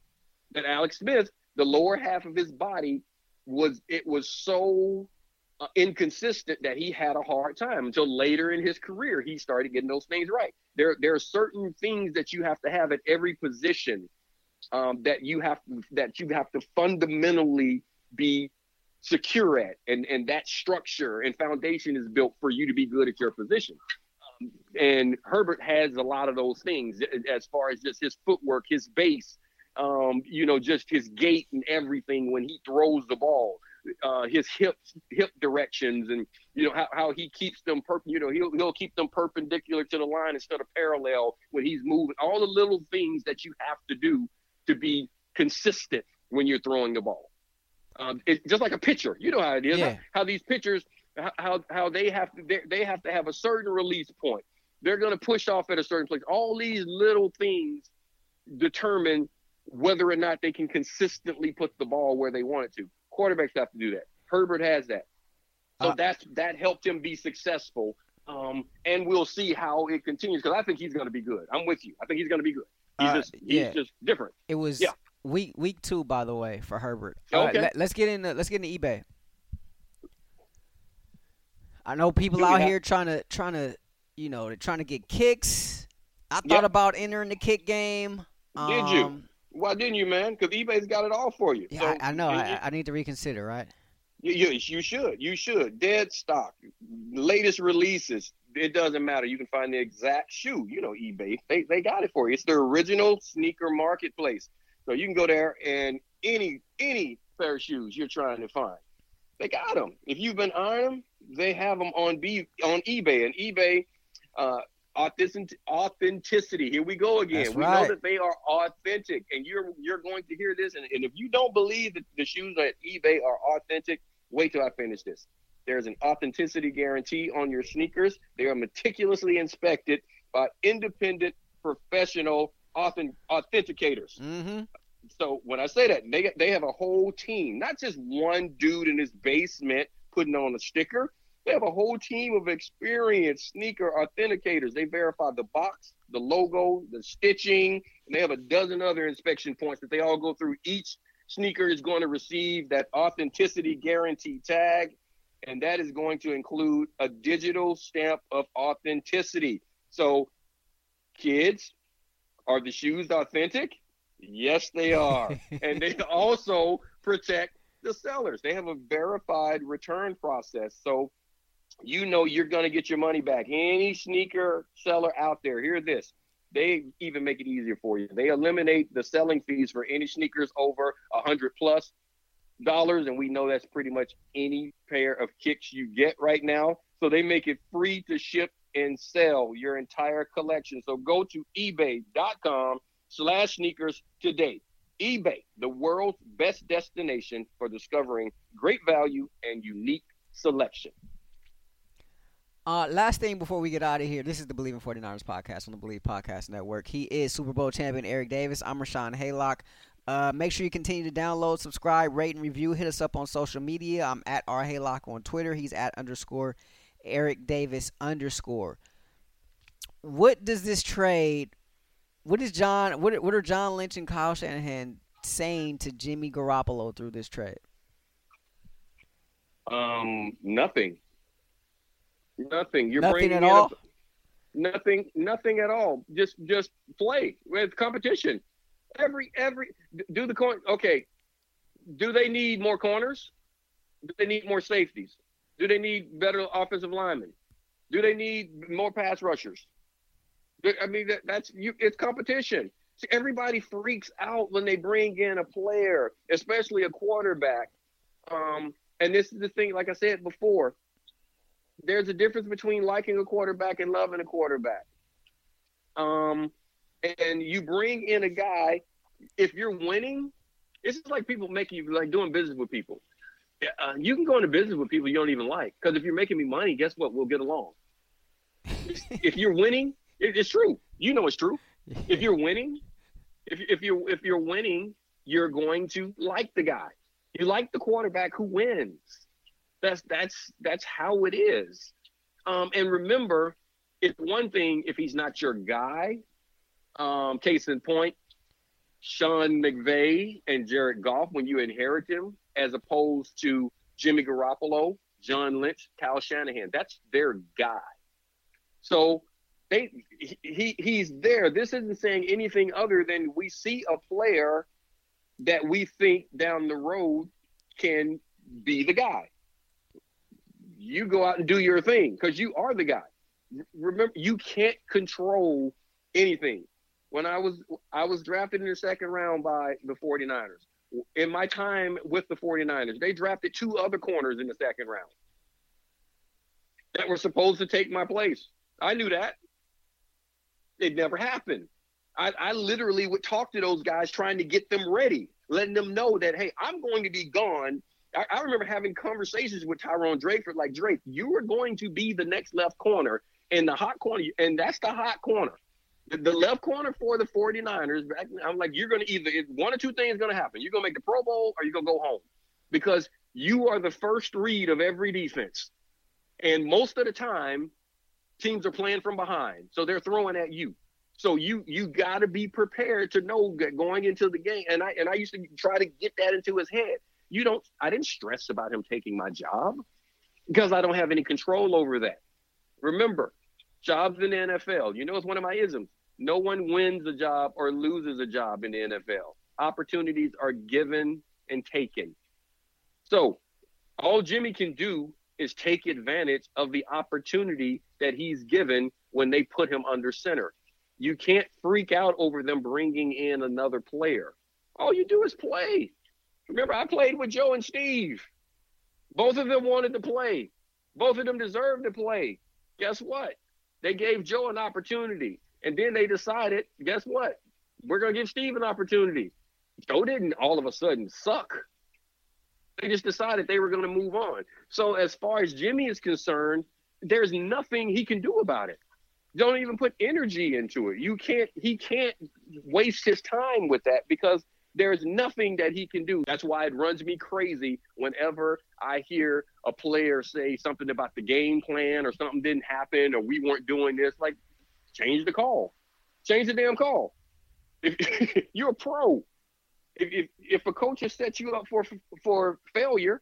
That Alex Smith, the lower half of his body was it was so uh, inconsistent that he had a hard time until later in his career he started getting those things right. There there are certain things that you have to have at every position um, that you have to, that you have to fundamentally be secure at, and and that structure and foundation is built for you to be good at your position. And Herbert has a lot of those things as far as just his footwork, his base, um, you know, just his gait and everything when he throws the ball, uh, his hip hip directions, and you know how, how he keeps them perp. You know, he'll he'll keep them perpendicular to the line instead of parallel when he's moving. All the little things that you have to do to be consistent when you're throwing the ball. Um, it's just like a pitcher. You know how it is. Yeah. How, how these pitchers, how- how how they have to they, they have to have a certain release point. They're going to push off at a certain place. All these little things determine whether or not they can consistently put the ball where they want it to. Quarterbacks have to do that. Herbert has that. So Uh, that's that helped him be successful. Um, and we'll see how it continues because I think he's going to be good. I'm with you. I think he's going to be good. He's Uh, just he's yeah. just different. It was Yeah. week week two, by the way, for Herbert. All right, Okay. let, us get into let's get into eBay. I know people out have- here trying to trying to you know they're trying to get kicks. I thought Yep. about entering the kick game. Did you? Um, Why didn't you, man? Because eBay's got it all for you. Yeah, So, I, I know. I, I need to reconsider. Right? You, you, you should. You should. Dead stock. Latest releases. It doesn't matter. You can find the exact shoe. You know, eBay. They, they got it for you. It's the original sneaker marketplace. So you can go there and any any pair of shoes you're trying to find, they got them. If you've been eyeing them, they have them on B on eBay. And eBay, uh, authentic, authenticity. Here we go again. That's we right. know that they are authentic, and you're you're going to hear this. And, and if you don't believe that the shoes at eBay are authentic, wait till I finish this. There's an authenticity guarantee on your sneakers. They are meticulously inspected by independent professional authen- authenticators. Mm-hmm. so when I say that, they they have a whole team, not just one dude in his basement putting on a sticker. They have a whole team of experienced sneaker authenticators. They verify the box, the logo, the stitching, and they have a dozen other inspection points that they all go through. Each sneaker is going to receive that authenticity guarantee tag, and that is going to include a digital stamp of authenticity. So, kids, are the shoes authentic? Yes, they are. and they also protect the sellers. They have a verified return process. So you know you're going to get your money back. Any sneaker seller out there, hear this. They even make it easier for you. They eliminate the selling fees for any sneakers over a hundred plus dollars, and we know that's pretty much any pair of kicks you get right now. So they make it free to ship and sell your entire collection. So go to ebay.com slash sneakers today. eBay, the world's best destination for discovering great value and unique selection. Uh, last thing before we get out of here, this is the Bleav in 49ers podcast on the Bleav Podcast Network. He is Super Bowl champion Eric Davis. I'm Rashawn Haylock. Uh, make sure you continue to download, subscribe, rate, and review. Hit us up on social media. I'm at R Haylock on Twitter. He's at underscore Eric Davis underscore. What does this trade? What is John? What what are John Lynch and Kyle Shanahan saying to Jimmy Garoppolo through this trade? Um, nothing. Nothing. You're Nothing bringing at all? A, nothing. Nothing at all. Just just play with competition. Every every do the coin. Okay. Do they need more corners? Do they need more safeties? Do they need better offensive linemen? Do they need more pass rushers? I mean, that, that's you. It's competition. See, everybody freaks out when they bring in a player, especially a quarterback. Um, and this is the thing, like I said before, there's a difference between liking a quarterback and loving a quarterback. Um, and you bring in a guy, if you're winning, it's just like people making you like doing business with people. Uh, you can go into business with people you don't even like because if you're making me money, guess what? We'll get along. if you're winning, it, it's true. You know it's true. If you're winning, if if you're if you're winning, you're going to like the guy. You like the quarterback who wins. That's that's that's how it is. Um, and remember, it's one thing if he's not your guy. Um, case in point, Sean McVay and Jared Goff when you inherit him, as opposed to Jimmy Garoppolo, John Lynch, Kyle Shanahan. That's their guy. So they he he's there. This isn't saying anything other than we see a player that we think down the road can be the guy. You go out and do your thing because you are the guy. Remember, you can't control anything. When I was I was drafted in the second round by the 49ers. In my time with the 49ers, they drafted two other corners in the second round that were supposed to take my place. I knew that. It never happened. I, I literally would talk to those guys trying to get them ready, letting them know that, hey, I'm going to be gone. I, I remember having conversations with Tyronne Drakeford, like, Drake, you are going to be the next left corner in the hot corner, and that's the hot corner. The, the left corner for the 49ers, back- I'm like, you're going to either, one or two things going to happen. You're going to make the Pro Bowl or you're going to go home because you are the first read of every defense. And most of the time, teams are playing from behind, so they're throwing at you. So you you got to be prepared to know going into the game. And I and I used to try to get that into his head. You don't. I didn't stress about him taking my job because I don't have any control over that. Remember, jobs in the NFL. You know, it's one of my isms. No one wins a job or loses a job in the NFL. Opportunities are given and taken. So all Jimmy can do is take advantage of the opportunity that he's given when they put him under center. You can't freak out over them bringing in another player. All you do is play. Remember, I played with Joe and Steve. Both of them wanted to play. Both of them deserved to play. Guess what? They gave Joe an opportunity. And then they decided, guess what? We're going to give Steve an opportunity. Joe didn't all of a sudden suck. They just decided they were going to move on. So as far as Jimmy is concerned, there's nothing he can do about it. Don't even put energy into it. You can't he can't waste his time with that because There's nothing that he can do. That's why it runs me crazy whenever I hear a player say something about the game plan or something didn't happen or we weren't doing this. Like, change the call, change the damn call. If you're a pro, if, if if a coach has set you up for for failure,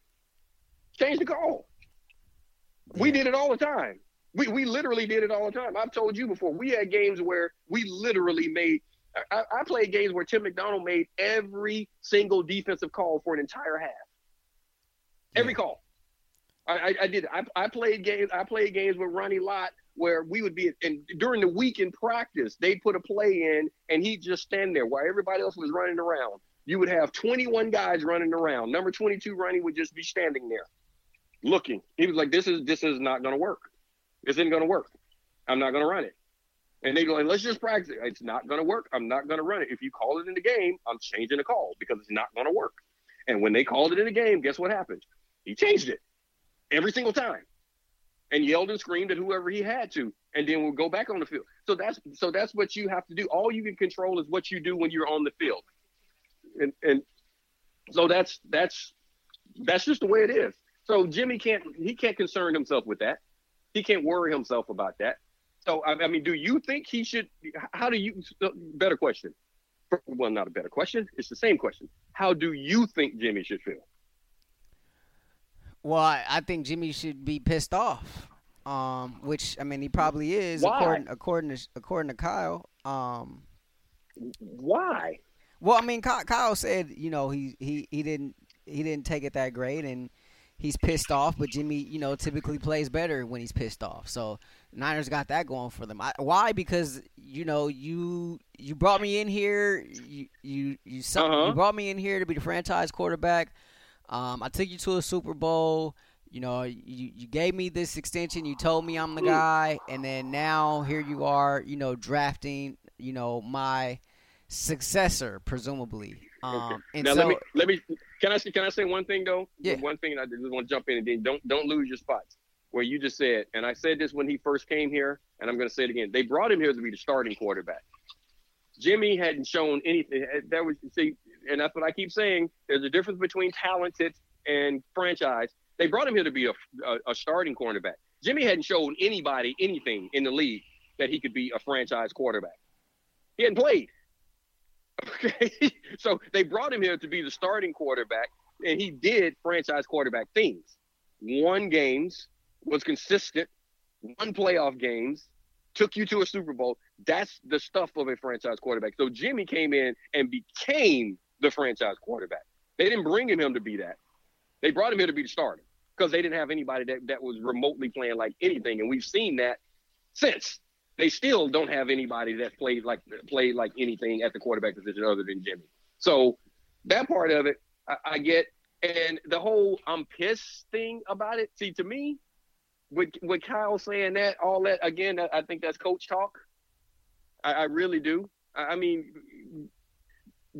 change the call. Yeah. We did it all the time. We we literally did it all the time. I've told you before. We had games where we literally made. I, I played games where Tim McDonald made every single defensive call for an entire half. Every yeah. call. I, I, I, did. I, I played games. I played games with Ronnie Lott where we would be and during the week in practice, they'd put a play in and he'd just stand there while everybody else was running around. You would have 21 guys running around. Number 22 Ronnie would just be standing there looking. He was like, This is this is not gonna work. This isn't going to work. I'm not going to run it. And they go, like, let's just practice it. It's not going to work. I'm not going to run it. If you call it in the game, I'm changing the call because it's not going to work. And when they called it in the game, guess what happened? He changed it every single time and yelled and screamed at whoever he had to and then we'll go back on the field so that's so that's what you have to do all you can control is what you do when you're on the field and and so that's that's that's just the way it is so jimmy can't he can't concern himself with that he can't worry himself about that. So I, mean, do you think he should? How do you? Better question. Well, not a better question. It's the same question. How do you think Jimmy should feel? Well, I, I think Jimmy should be pissed off. Um, which I mean, he probably is, Why? according according to according to Kyle. Um, Why? Well, I mean, Kyle said, you know, he he he didn't he didn't take it that great, and he's pissed off, but Jimmy, you know, typically plays better when he's pissed off. So Niners got that going for them. I, why? Because you know you you brought me in here. You you you, uh-huh. you brought me in here to be the franchise quarterback. Um, I took you to a Super Bowl. You know, you you gave me this extension. You told me I'm the guy, and then now here you are. You know, drafting. You know my successor, presumably. Um, okay. now so, let me let me can I can I say one thing though? Yeah. One thing I just want to jump in and then don't don't lose your spots. Where you just said, and I said this when he first came here, and I'm going to say it again. They brought him here to be the starting quarterback. Jimmy hadn't shown anything. That was see, and that's what I keep saying. There's a difference between talented and franchise. They brought him here to be a, a, a starting quarterback. Jimmy hadn't shown anybody anything in the league that he could be a franchise quarterback. He hadn't played. Okay. so they brought him here to be the starting quarterback, and he did franchise quarterback things. Won games, was consistent, won playoff games, took you to a Super Bowl. That's the stuff of a franchise quarterback. So Jimmy came in and became the franchise quarterback. They didn't bring him to be that. They brought him here to be the starter because they didn't have anybody that, that was remotely playing like anything. And we've seen that since they still don't have anybody that played like played like anything at the quarterback position other than Jimmy. So that part of it, I, I get. And the whole I'm pissed thing about it. See, to me, with with Kyle saying that, all that again, I think that's coach talk. I, I really do. I, I mean,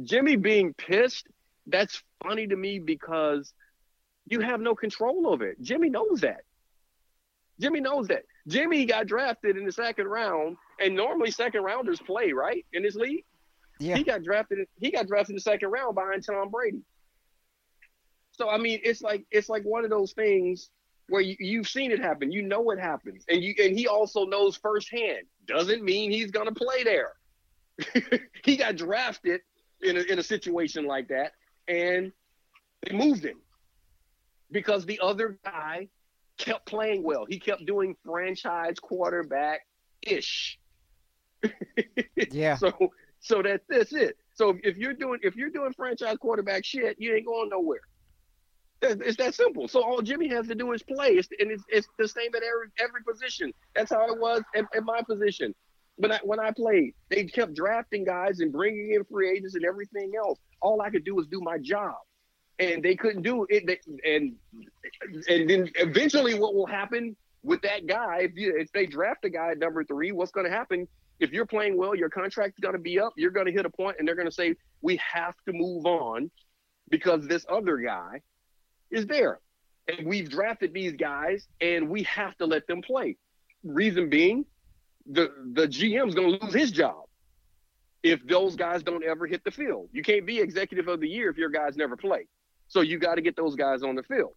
Jimmy being pissed, that's funny to me because you have no control over it. Jimmy knows that. Jimmy knows that. Jimmy got drafted in the second round, and normally second rounders play right in this league. Yeah. He got drafted. He got drafted in the second round behind Tom Brady. So I mean, it's like it's like one of those things where you, you've seen it happen. You know what happens, and you and he also knows firsthand. Doesn't mean he's gonna play there. he got drafted in a, in a situation like that, and they moved him because the other guy kept playing well. He kept doing franchise quarterback ish. yeah. So so that that's it. So if you're doing if you're doing franchise quarterback shit, you ain't going nowhere. It's that simple. So all Jimmy has to do is play, it's, and it's, it's the same at every every position. That's how it was at, at my position. When I when I played, they kept drafting guys and bringing in free agents and everything else. All I could do was do my job and they couldn't do it. And and then eventually, what will happen with that guy if, you, if they draft a guy at number three? What's going to happen? If you're playing well, your contract's going to be up. You're going to hit a point, and they're going to say we have to move on because this other guy is there, and we've drafted these guys, and we have to let them play. Reason being, the the GM's to lose his job if those guys don't ever hit the field. You can't be executive of the year if your guys never play. So you got to get those guys on the field.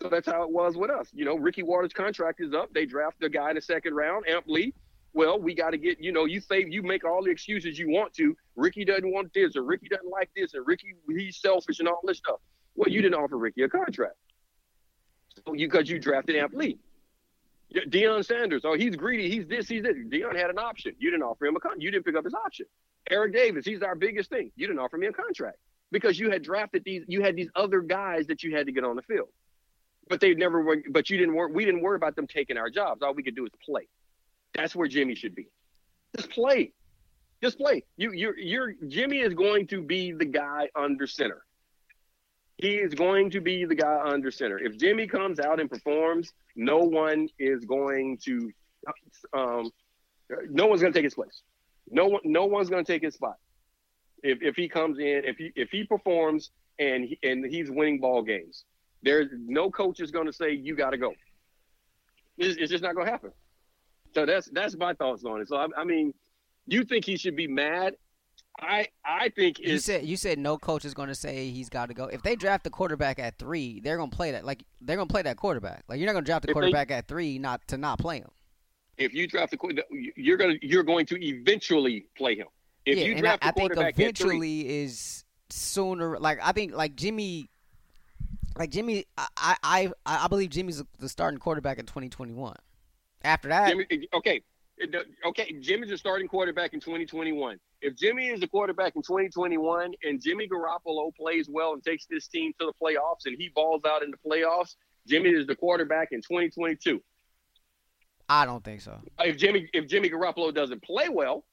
So that's how it was with us. You know, Ricky Watters' contract is up. They draft a guy in the second round, Amp Lee. Well, we got to get, you know, you say you make all the excuses you want to. Ricky doesn't want this, or Ricky doesn't like this, and Ricky he's selfish and all this stuff. Well, you didn't offer Ricky a contract, so you because you drafted Amp Lee. Deion Sanders, oh, he's greedy. He's this. He's this. Deion had an option. You didn't offer him a contract. You didn't pick up his option. Eric Davis, he's our biggest thing. You didn't offer me a contract because you had drafted these. You had these other guys that you had to get on the field, but they never were. But you didn't work. We didn't worry about them taking our jobs. All we could do is play. That's where Jimmy should be. Just play. Just play. You, you're, you're. Jimmy is going to be the guy under center. He is going to be the guy under center. If Jimmy comes out and performs, no one is going to. Um, no one's going to take his place. No one. No one's going to take his spot. If, if he comes in, if he if he performs and he, and he's winning ball games, there's no coach is going to say you got to go. It's, it's just not going to happen. So that's that's my thoughts on it. So I, I mean, you think he should be mad? I I think you said you said no coach is going to say he's got to go. If they draft the quarterback at three, they're going to play that like they're going to play that quarterback. Like you're not going to draft the quarterback they, at three not to not play him. If you draft the you're going to you're going to eventually play him. If yeah, you draft I, the quarterback I think eventually three, is sooner. Like I think like Jimmy, like Jimmy, I I I believe Jimmy's the starting quarterback in 2021. After that, Jimmy, okay, okay, Jimmy's a starting quarterback in 2021. If Jimmy is the quarterback in 2021 and Jimmy Garoppolo plays well and takes this team to the playoffs and he balls out in the playoffs, Jimmy is the quarterback in 2022. I don't think so. If Jimmy if Jimmy Garoppolo doesn't play well,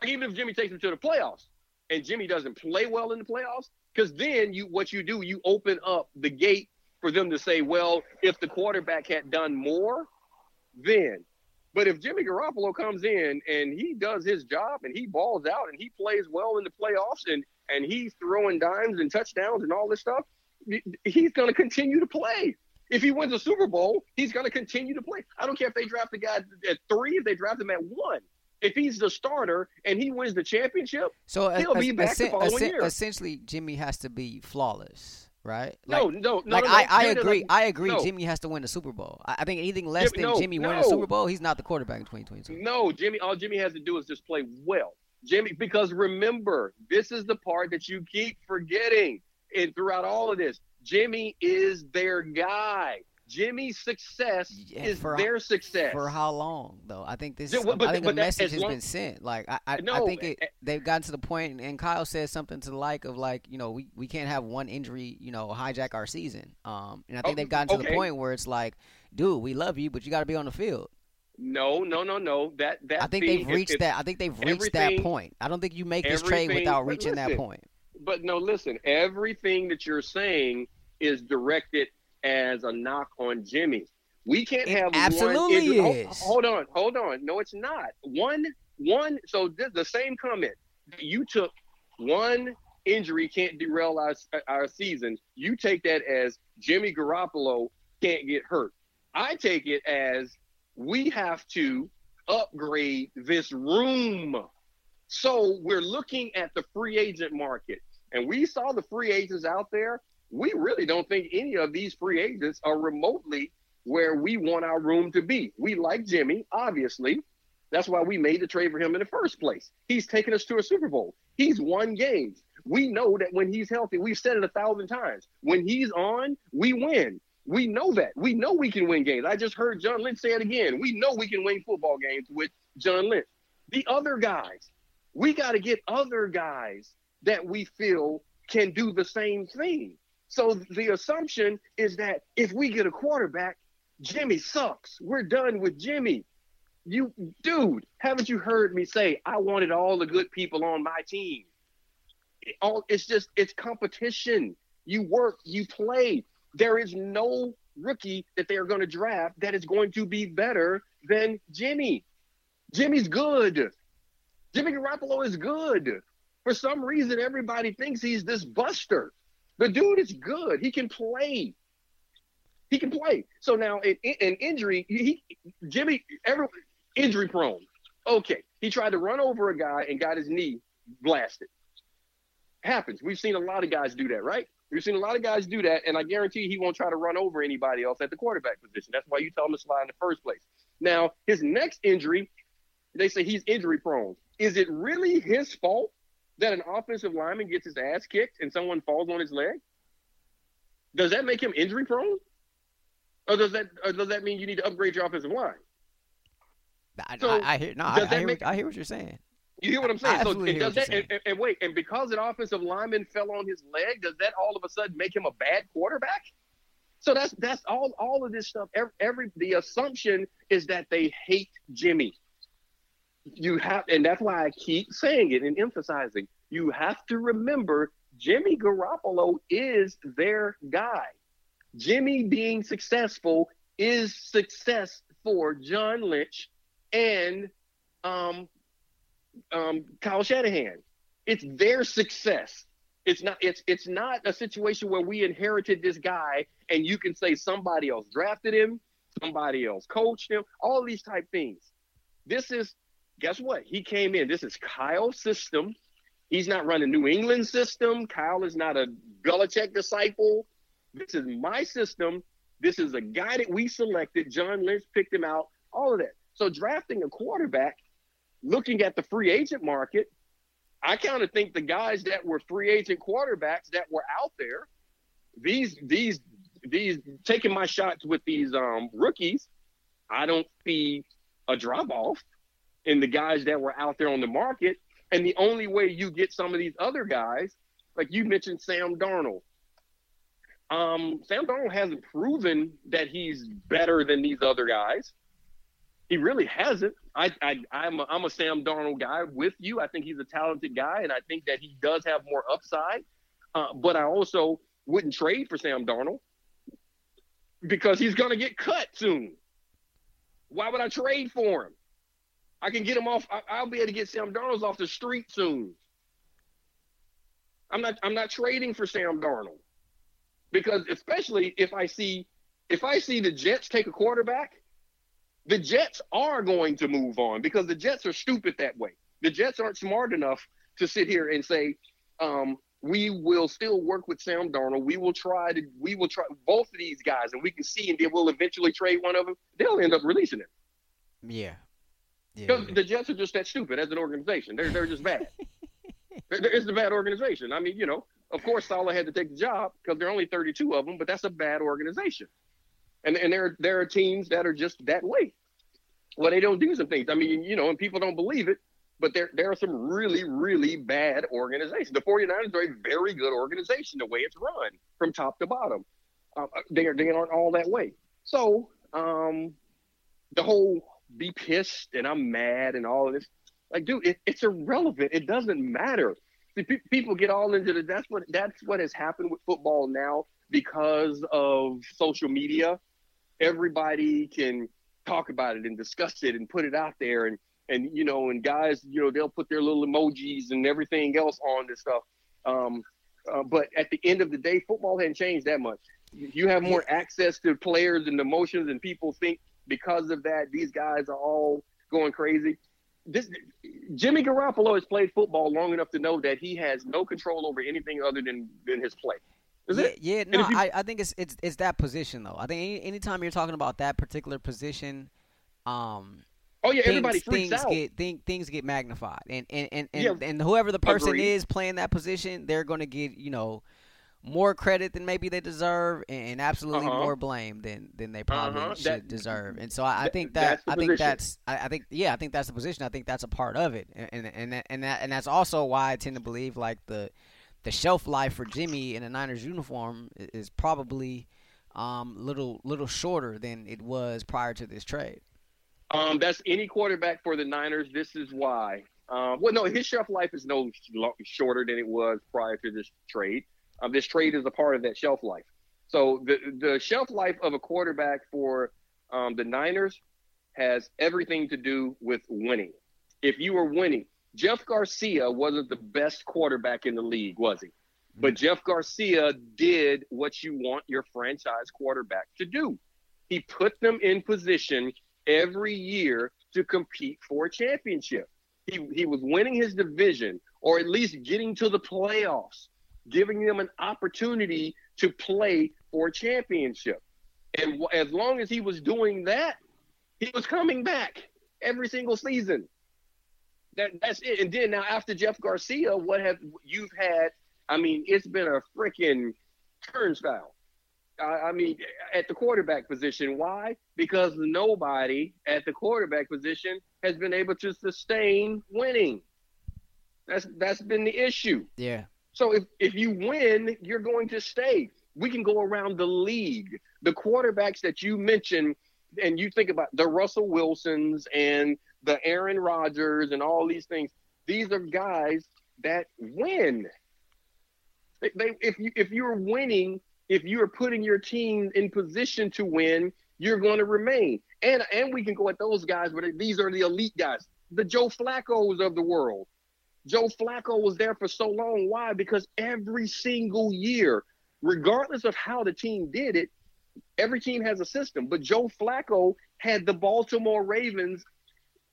like even if Jimmy takes him to the playoffs and Jimmy doesn't play well in the playoffs, because then you what you do you open up the gate for them to say, well, if the quarterback had done more, then. But if Jimmy Garoppolo comes in and he does his job and he balls out and he plays well in the playoffs and and he's throwing dimes and touchdowns and all this stuff, he's going to continue to play. If he wins a Super Bowl, he's going to continue to play. I don't care if they draft the guy at three, if they draft him at one. If he's the starter and he wins the championship, so he'll be back the following year. Essentially, Jimmy has to be flawless right? Like, no, no, no. Like no, I, I agree. Like, I agree. no. Jimmy has to win the Super Bowl. I, I think anything less Jimmy, than no, Jimmy no. winning the Super Bowl, he's not the quarterback in 2022. No, Jimmy. All Jimmy has to do is just play well. Jimmy, because remember, this is the part that you keep forgetting, and throughout all of this, Jimmy is their guy. Jimmy's success Yeah, is for- their success. For how long though? I think this. Well, but- I think but the that- message as has long- been sent. Like I, I, I think it, eh, they've gotten to the point, and Kyle said something to the like of like, you know, we, we can't have one injury, you know, hijack our season. Um, and I think Oh, they've gotten to the point where it's like, dude, we love you, but you got to be on the field. no, no, no, no. That that I think thing, they've reached if- that. I think they've reached that point. I don't think you make this trade without reaching that point. But no, listen. Everything that you're saying is directed as a knock on Jimmy. We can't It have absolutely one oh, injury. is. Hold, on, hold on. No, it's not. One, one. So th- the same comment. You took one injury can't derail our our season. You take that as Jimmy Garoppolo can't get hurt. I take it as we have to upgrade this room. So we're looking at the free agent market, and we saw the free agents out there. We really don't think any of these free agents are remotely where we want our room to be. We like Jimmy, obviously. That's why we made the trade for him in the first place. He's taken us to a Super Bowl. He's won games. We know that when he's healthy, we've said it a thousand times. When he's on, we win. We know that. We know we can win games. I just heard John Lynch say it again. We know we can win football games with John Lynch. The other guys, we got to get other guys that we feel can do the same thing. So the assumption is that if we get a quarterback, Jimmy sucks. We're done with Jimmy. You, dude, haven't you heard me say I wanted all the good people on my team? It all it's just it's competition. You work, you play. There is no rookie that they are going to draft that is going to be better than Jimmy. Jimmy's good. Jimmy Garoppolo is good. For some reason, everybody thinks he's this buster. The dude is good. He can play. He can play. So now, in, in injury, he Jimmy every injury prone. Okay, he tried to run over a guy and got his knee blasted. Happens. We've seen a lot of guys do that, right? We've seen a lot of guys do that, and I guarantee he won't try to run over anybody else at the quarterback position. That's why you tell him to slide in the first place. Now, his next injury, they say he's injury prone. Is it really his fault that an offensive lineman gets his ass kicked and someone falls on his leg? Does that make him injury prone? Or does that or does that mean you need to upgrade your offensive line? I, so I, I hear no, I, I, hear make, what, I hear what you're saying. You hear what I'm saying? so does that and, and, wait, and because an offensive lineman fell on his leg, does that all of a sudden make him a bad quarterback? So that's that's all all of this stuff. Every, every the assumption is that they hate Jimmy. You have, and that's why I keep saying it and emphasizing. You have to remember Jimmy Garoppolo is their guy. Jimmy being successful is success for John Lynch and um, um, Kyle Shanahan. It's their success. It's not. It's it's not a situation where we inherited this guy and you can say somebody else drafted him, somebody else coached him, all these type things. This is guess what? He came in. This is Kyle's system. He's not running New England system. Kyle is not a Belichick disciple. This is my system. This is a guy that we selected. John Lynch picked him out. All of that. So drafting a quarterback, looking at the free agent market, I kind of think the guys that were free agent quarterbacks that were out there, these these these taking my shots with these um, rookies, I don't see a drop off in the guys that were out there on the market. And the only way you get some of these other guys, like you mentioned Sam Darnold, um, Sam Darnold hasn't proven that he's better than these other guys. He really hasn't. I, I I'm a, I'm a Sam Darnold guy with you. I think he's a talented guy, and I think that he does have more upside. Uh, but I also wouldn't trade for Sam Darnold because he's going to get cut soon. Why would I trade for him? I can get him off. I, will be able to get Sam Darnold off the street soon. I'm not. I'm not trading for Sam Darnold because especially if I see if I see the Jets take a quarterback the Jets are going to move on because the Jets are stupid that way. The Jets aren't smart enough to sit here and say, um, we will still work with Sam Darnold. We will try to, we will try both of these guys, and we can see, and then we'll eventually trade one of them. They'll end up releasing him. Yeah. Because yeah. the Jets are just that stupid as an organization. They're they're just bad. it's a bad organization. I mean, you know, of course, Saleh had to take the job because there are only 32 of them, but that's a bad organization and and there there are teams that are just that way. Well, they don't do some things. I mean, you know, and people don't believe it, but there there are some really really bad organizations. The 49ers are a very good organization the way it's run from top to bottom. Uh, they are they aren't all that way. So um, the whole be pissed and I'm mad and all of this, like, dude, it, it's irrelevant. It doesn't matter. See, pe- people get all into the. That's what that's what has happened with football now because of social media everybody can talk about it and discuss it and put it out there and and you know and guys you know they'll put their little emojis and everything else on this stuff um, uh, but at the end of the day football hasn't changed that much you have more access to players and emotions and people think because of that these guys are all going crazy this Jimmy Garoppolo has played football long enough to know that he has no control over anything other than than his play. Is yeah, it? Yeah, no, you, I, I think it's it's it's that position though. I think any, anytime you're talking about that particular position, um, oh yeah, things, everybody freaks things out. Get, thing, things get magnified, and and and and, yeah, and whoever the person agreed. is playing that position, they're going to get you know more credit than maybe they deserve, and absolutely uh-huh. more blame than than they probably uh-huh. should that, deserve. And so I, I think that I think that's I, I, think yeah I think that's the position. I think that's a part of it, and and and and, that, and that's also why I tend to believe like the the shelf life for Jimmy in a Niners uniform is probably um, little little shorter than it was prior to this trade. Um, that's any quarterback for the Niners. This is why. Um, well, no, his shelf life is no shorter than it was prior to this trade. Um, this trade is a part of that shelf life. So the the shelf life of a quarterback for um, the Niners has everything to do with winning. If you are winning, Jeff Garcia wasn't the best quarterback in the league, was he? But Jeff Garcia did what you want your franchise quarterback to do. He put them in position every year to compete for a championship. He, he was winning his division or at least getting to the playoffs, giving them an opportunity to play for a championship. And as long as he was doing that, he was coming back every single season. That that's it. And then now after Jeff Garcia, what have you've had? I mean, it's been a freaking turnstile. I, I mean, at the quarterback position. Why? Because nobody at the quarterback position has been able to sustain winning. That's that's been the issue. Yeah. So if if you win, you're going to stay. We can go around the league. The quarterbacks that you mentioned, and you think about the Russell Wilsons and the Aaron Rodgers and all these things. These are guys that win. They, if you if you're winning, if you're putting your team in position to win, you're going to remain. And and we can go at those guys, but these are the elite guys, the Joe Flacco's of the world. Joe Flacco was there for so long. Why? Because every single year, regardless of how the team did it, every team has a system. But Joe Flacco had the Baltimore Ravens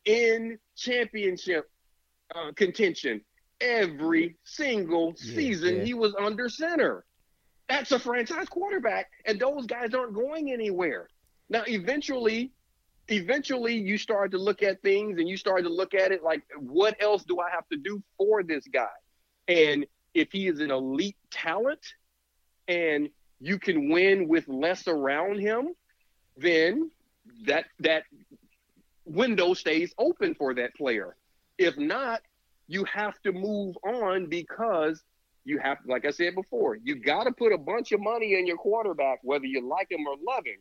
in championship uh, contention every single season. Yeah. He was under center. That's a franchise quarterback, and those guys aren't going anywhere. Now, eventually, eventually, you start to look at things, and you start to look at it like, what else do I have to do for this guy? And if he is an elite talent, and you can win with less around him, then that that window stays open for that player. If not, you have to move on because you have, like I said before, you got to put a bunch of money in your quarterback, whether you like him or love him.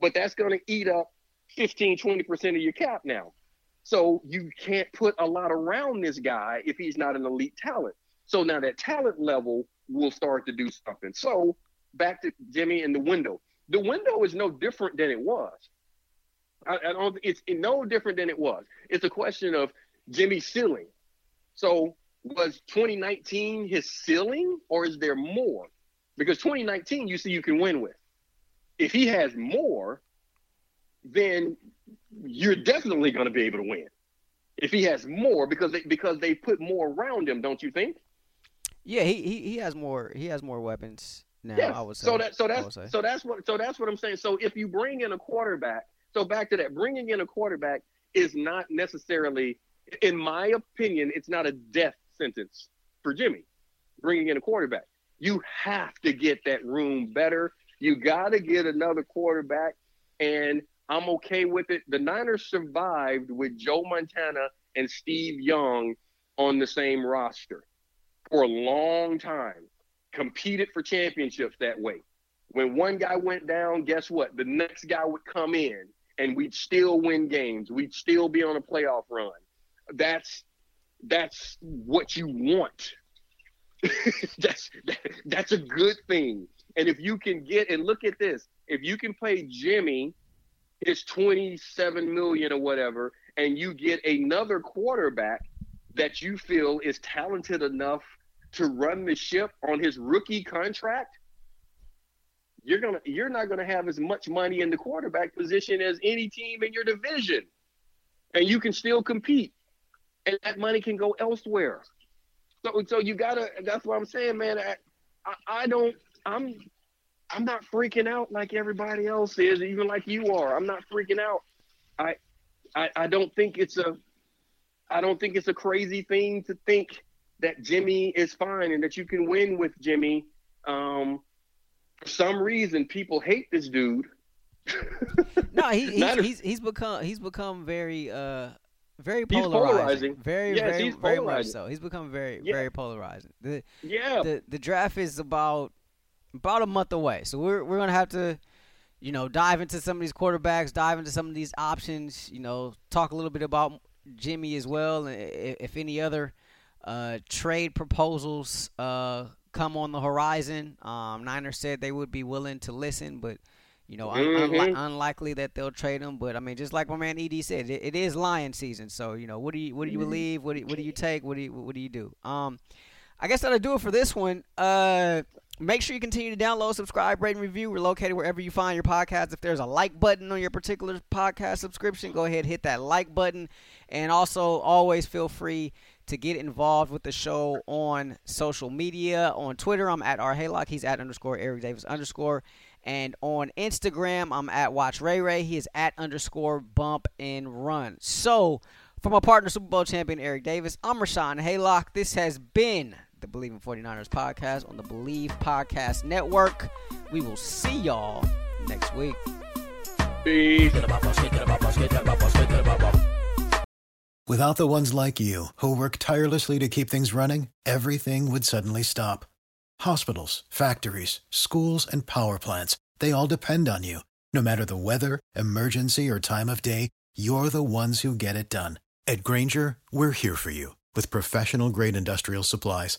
But that's going to eat up 15, 20% of your cap now. So you can't put a lot around this guy if he's not an elite talent. So now that talent level will start to do something. So back to Jimmy and the window. The window is no different than it was. I, I don't. It's no different than it was. It's a question of Jimmy's ceiling. So was 2019 his ceiling, or is there more? Because 2019, you see, you can win with. If he has more, then you're definitely going to be able to win. If he has more, because they, because they put more around him, don't you think? Yeah, he, he, he has more. He has more weapons now. Yes. I would say. So that so that's so that's what so that's what I'm saying. So if you bring in a quarterback so back to that, bringing in a quarterback is not necessarily, in my opinion, it's not a death sentence for Jimmy. Bringing in a quarterback, you have to get that room better. You got to get another quarterback, and I'm okay with it. The Niners survived with Joe Montana and Steve Young on the same roster for a long time. Competed for championships that way. When one guy went down, guess what? The next guy would come in and we'd still win games. We'd still be on a playoff run. That's that's what you want. that's that, that's a good thing. And if you can get and look at this, if you can play Jimmy his 27 million or whatever and you get another quarterback that you feel is talented enough to run the ship on his rookie contract, you're gonna you're not gonna have as much money in the quarterback position as any team in your division, and you can still compete, and that money can go elsewhere. So so you gotta. That's what I'm saying, man. I, I, I don't. I'm I'm not freaking out like everybody else is, even like you are. I'm not freaking out. I I, I don't think it's a I don't think it's a crazy thing to think that Jimmy is fine and that you can win with Jimmy. Um, for some reason people hate this dude. no, he, he's, he's, he's become he's become very uh very polarizing. polarizing. Very yes, very very much so. He's become very yeah. very polarizing. The, yeah. The the draft is about about a month away, so we're we're gonna have to. You know, dive into some of these quarterbacks, dive into some of these options. You know, talk a little bit about Jimmy as well, and if any other uh, trade proposals uh, come on the horizon. Um, Niners said they would be willing to listen, but you know, mm-hmm. un- unlikely that they'll trade him. But I mean, just like my man Ed said, it, it is lion season. So you know, what do you what do you mm-hmm. believe? What do you, what do you take? What do you what do you do? Um, I guess that'll do it for this one. Uh, make sure you continue to download, subscribe, rate, and review. We're located wherever you find your podcasts. If there's a like button on your particular podcast subscription, go ahead hit that like button, and also always feel free to get involved with the show on social media. On Twitter, I'm at R Haylock. He's at underscore Eric Davis underscore. And on Instagram, I'm at Watch Ray Ray. He is at underscore bump and run. So, for my partner, Super Bowl champion Eric Davis, I'm Rashawn Haylock. This has been the Bleav in 49ers podcast on the Bleav Podcast Network. We will see y'all next week. Without the ones like you, who work tirelessly to keep things running, everything would suddenly stop. Hospitals, factories, schools, and power plants, they all depend on you. No matter the weather, emergency, or time of day, you're the ones who get it done. At Grainger, we're here for you with professional grade industrial supplies.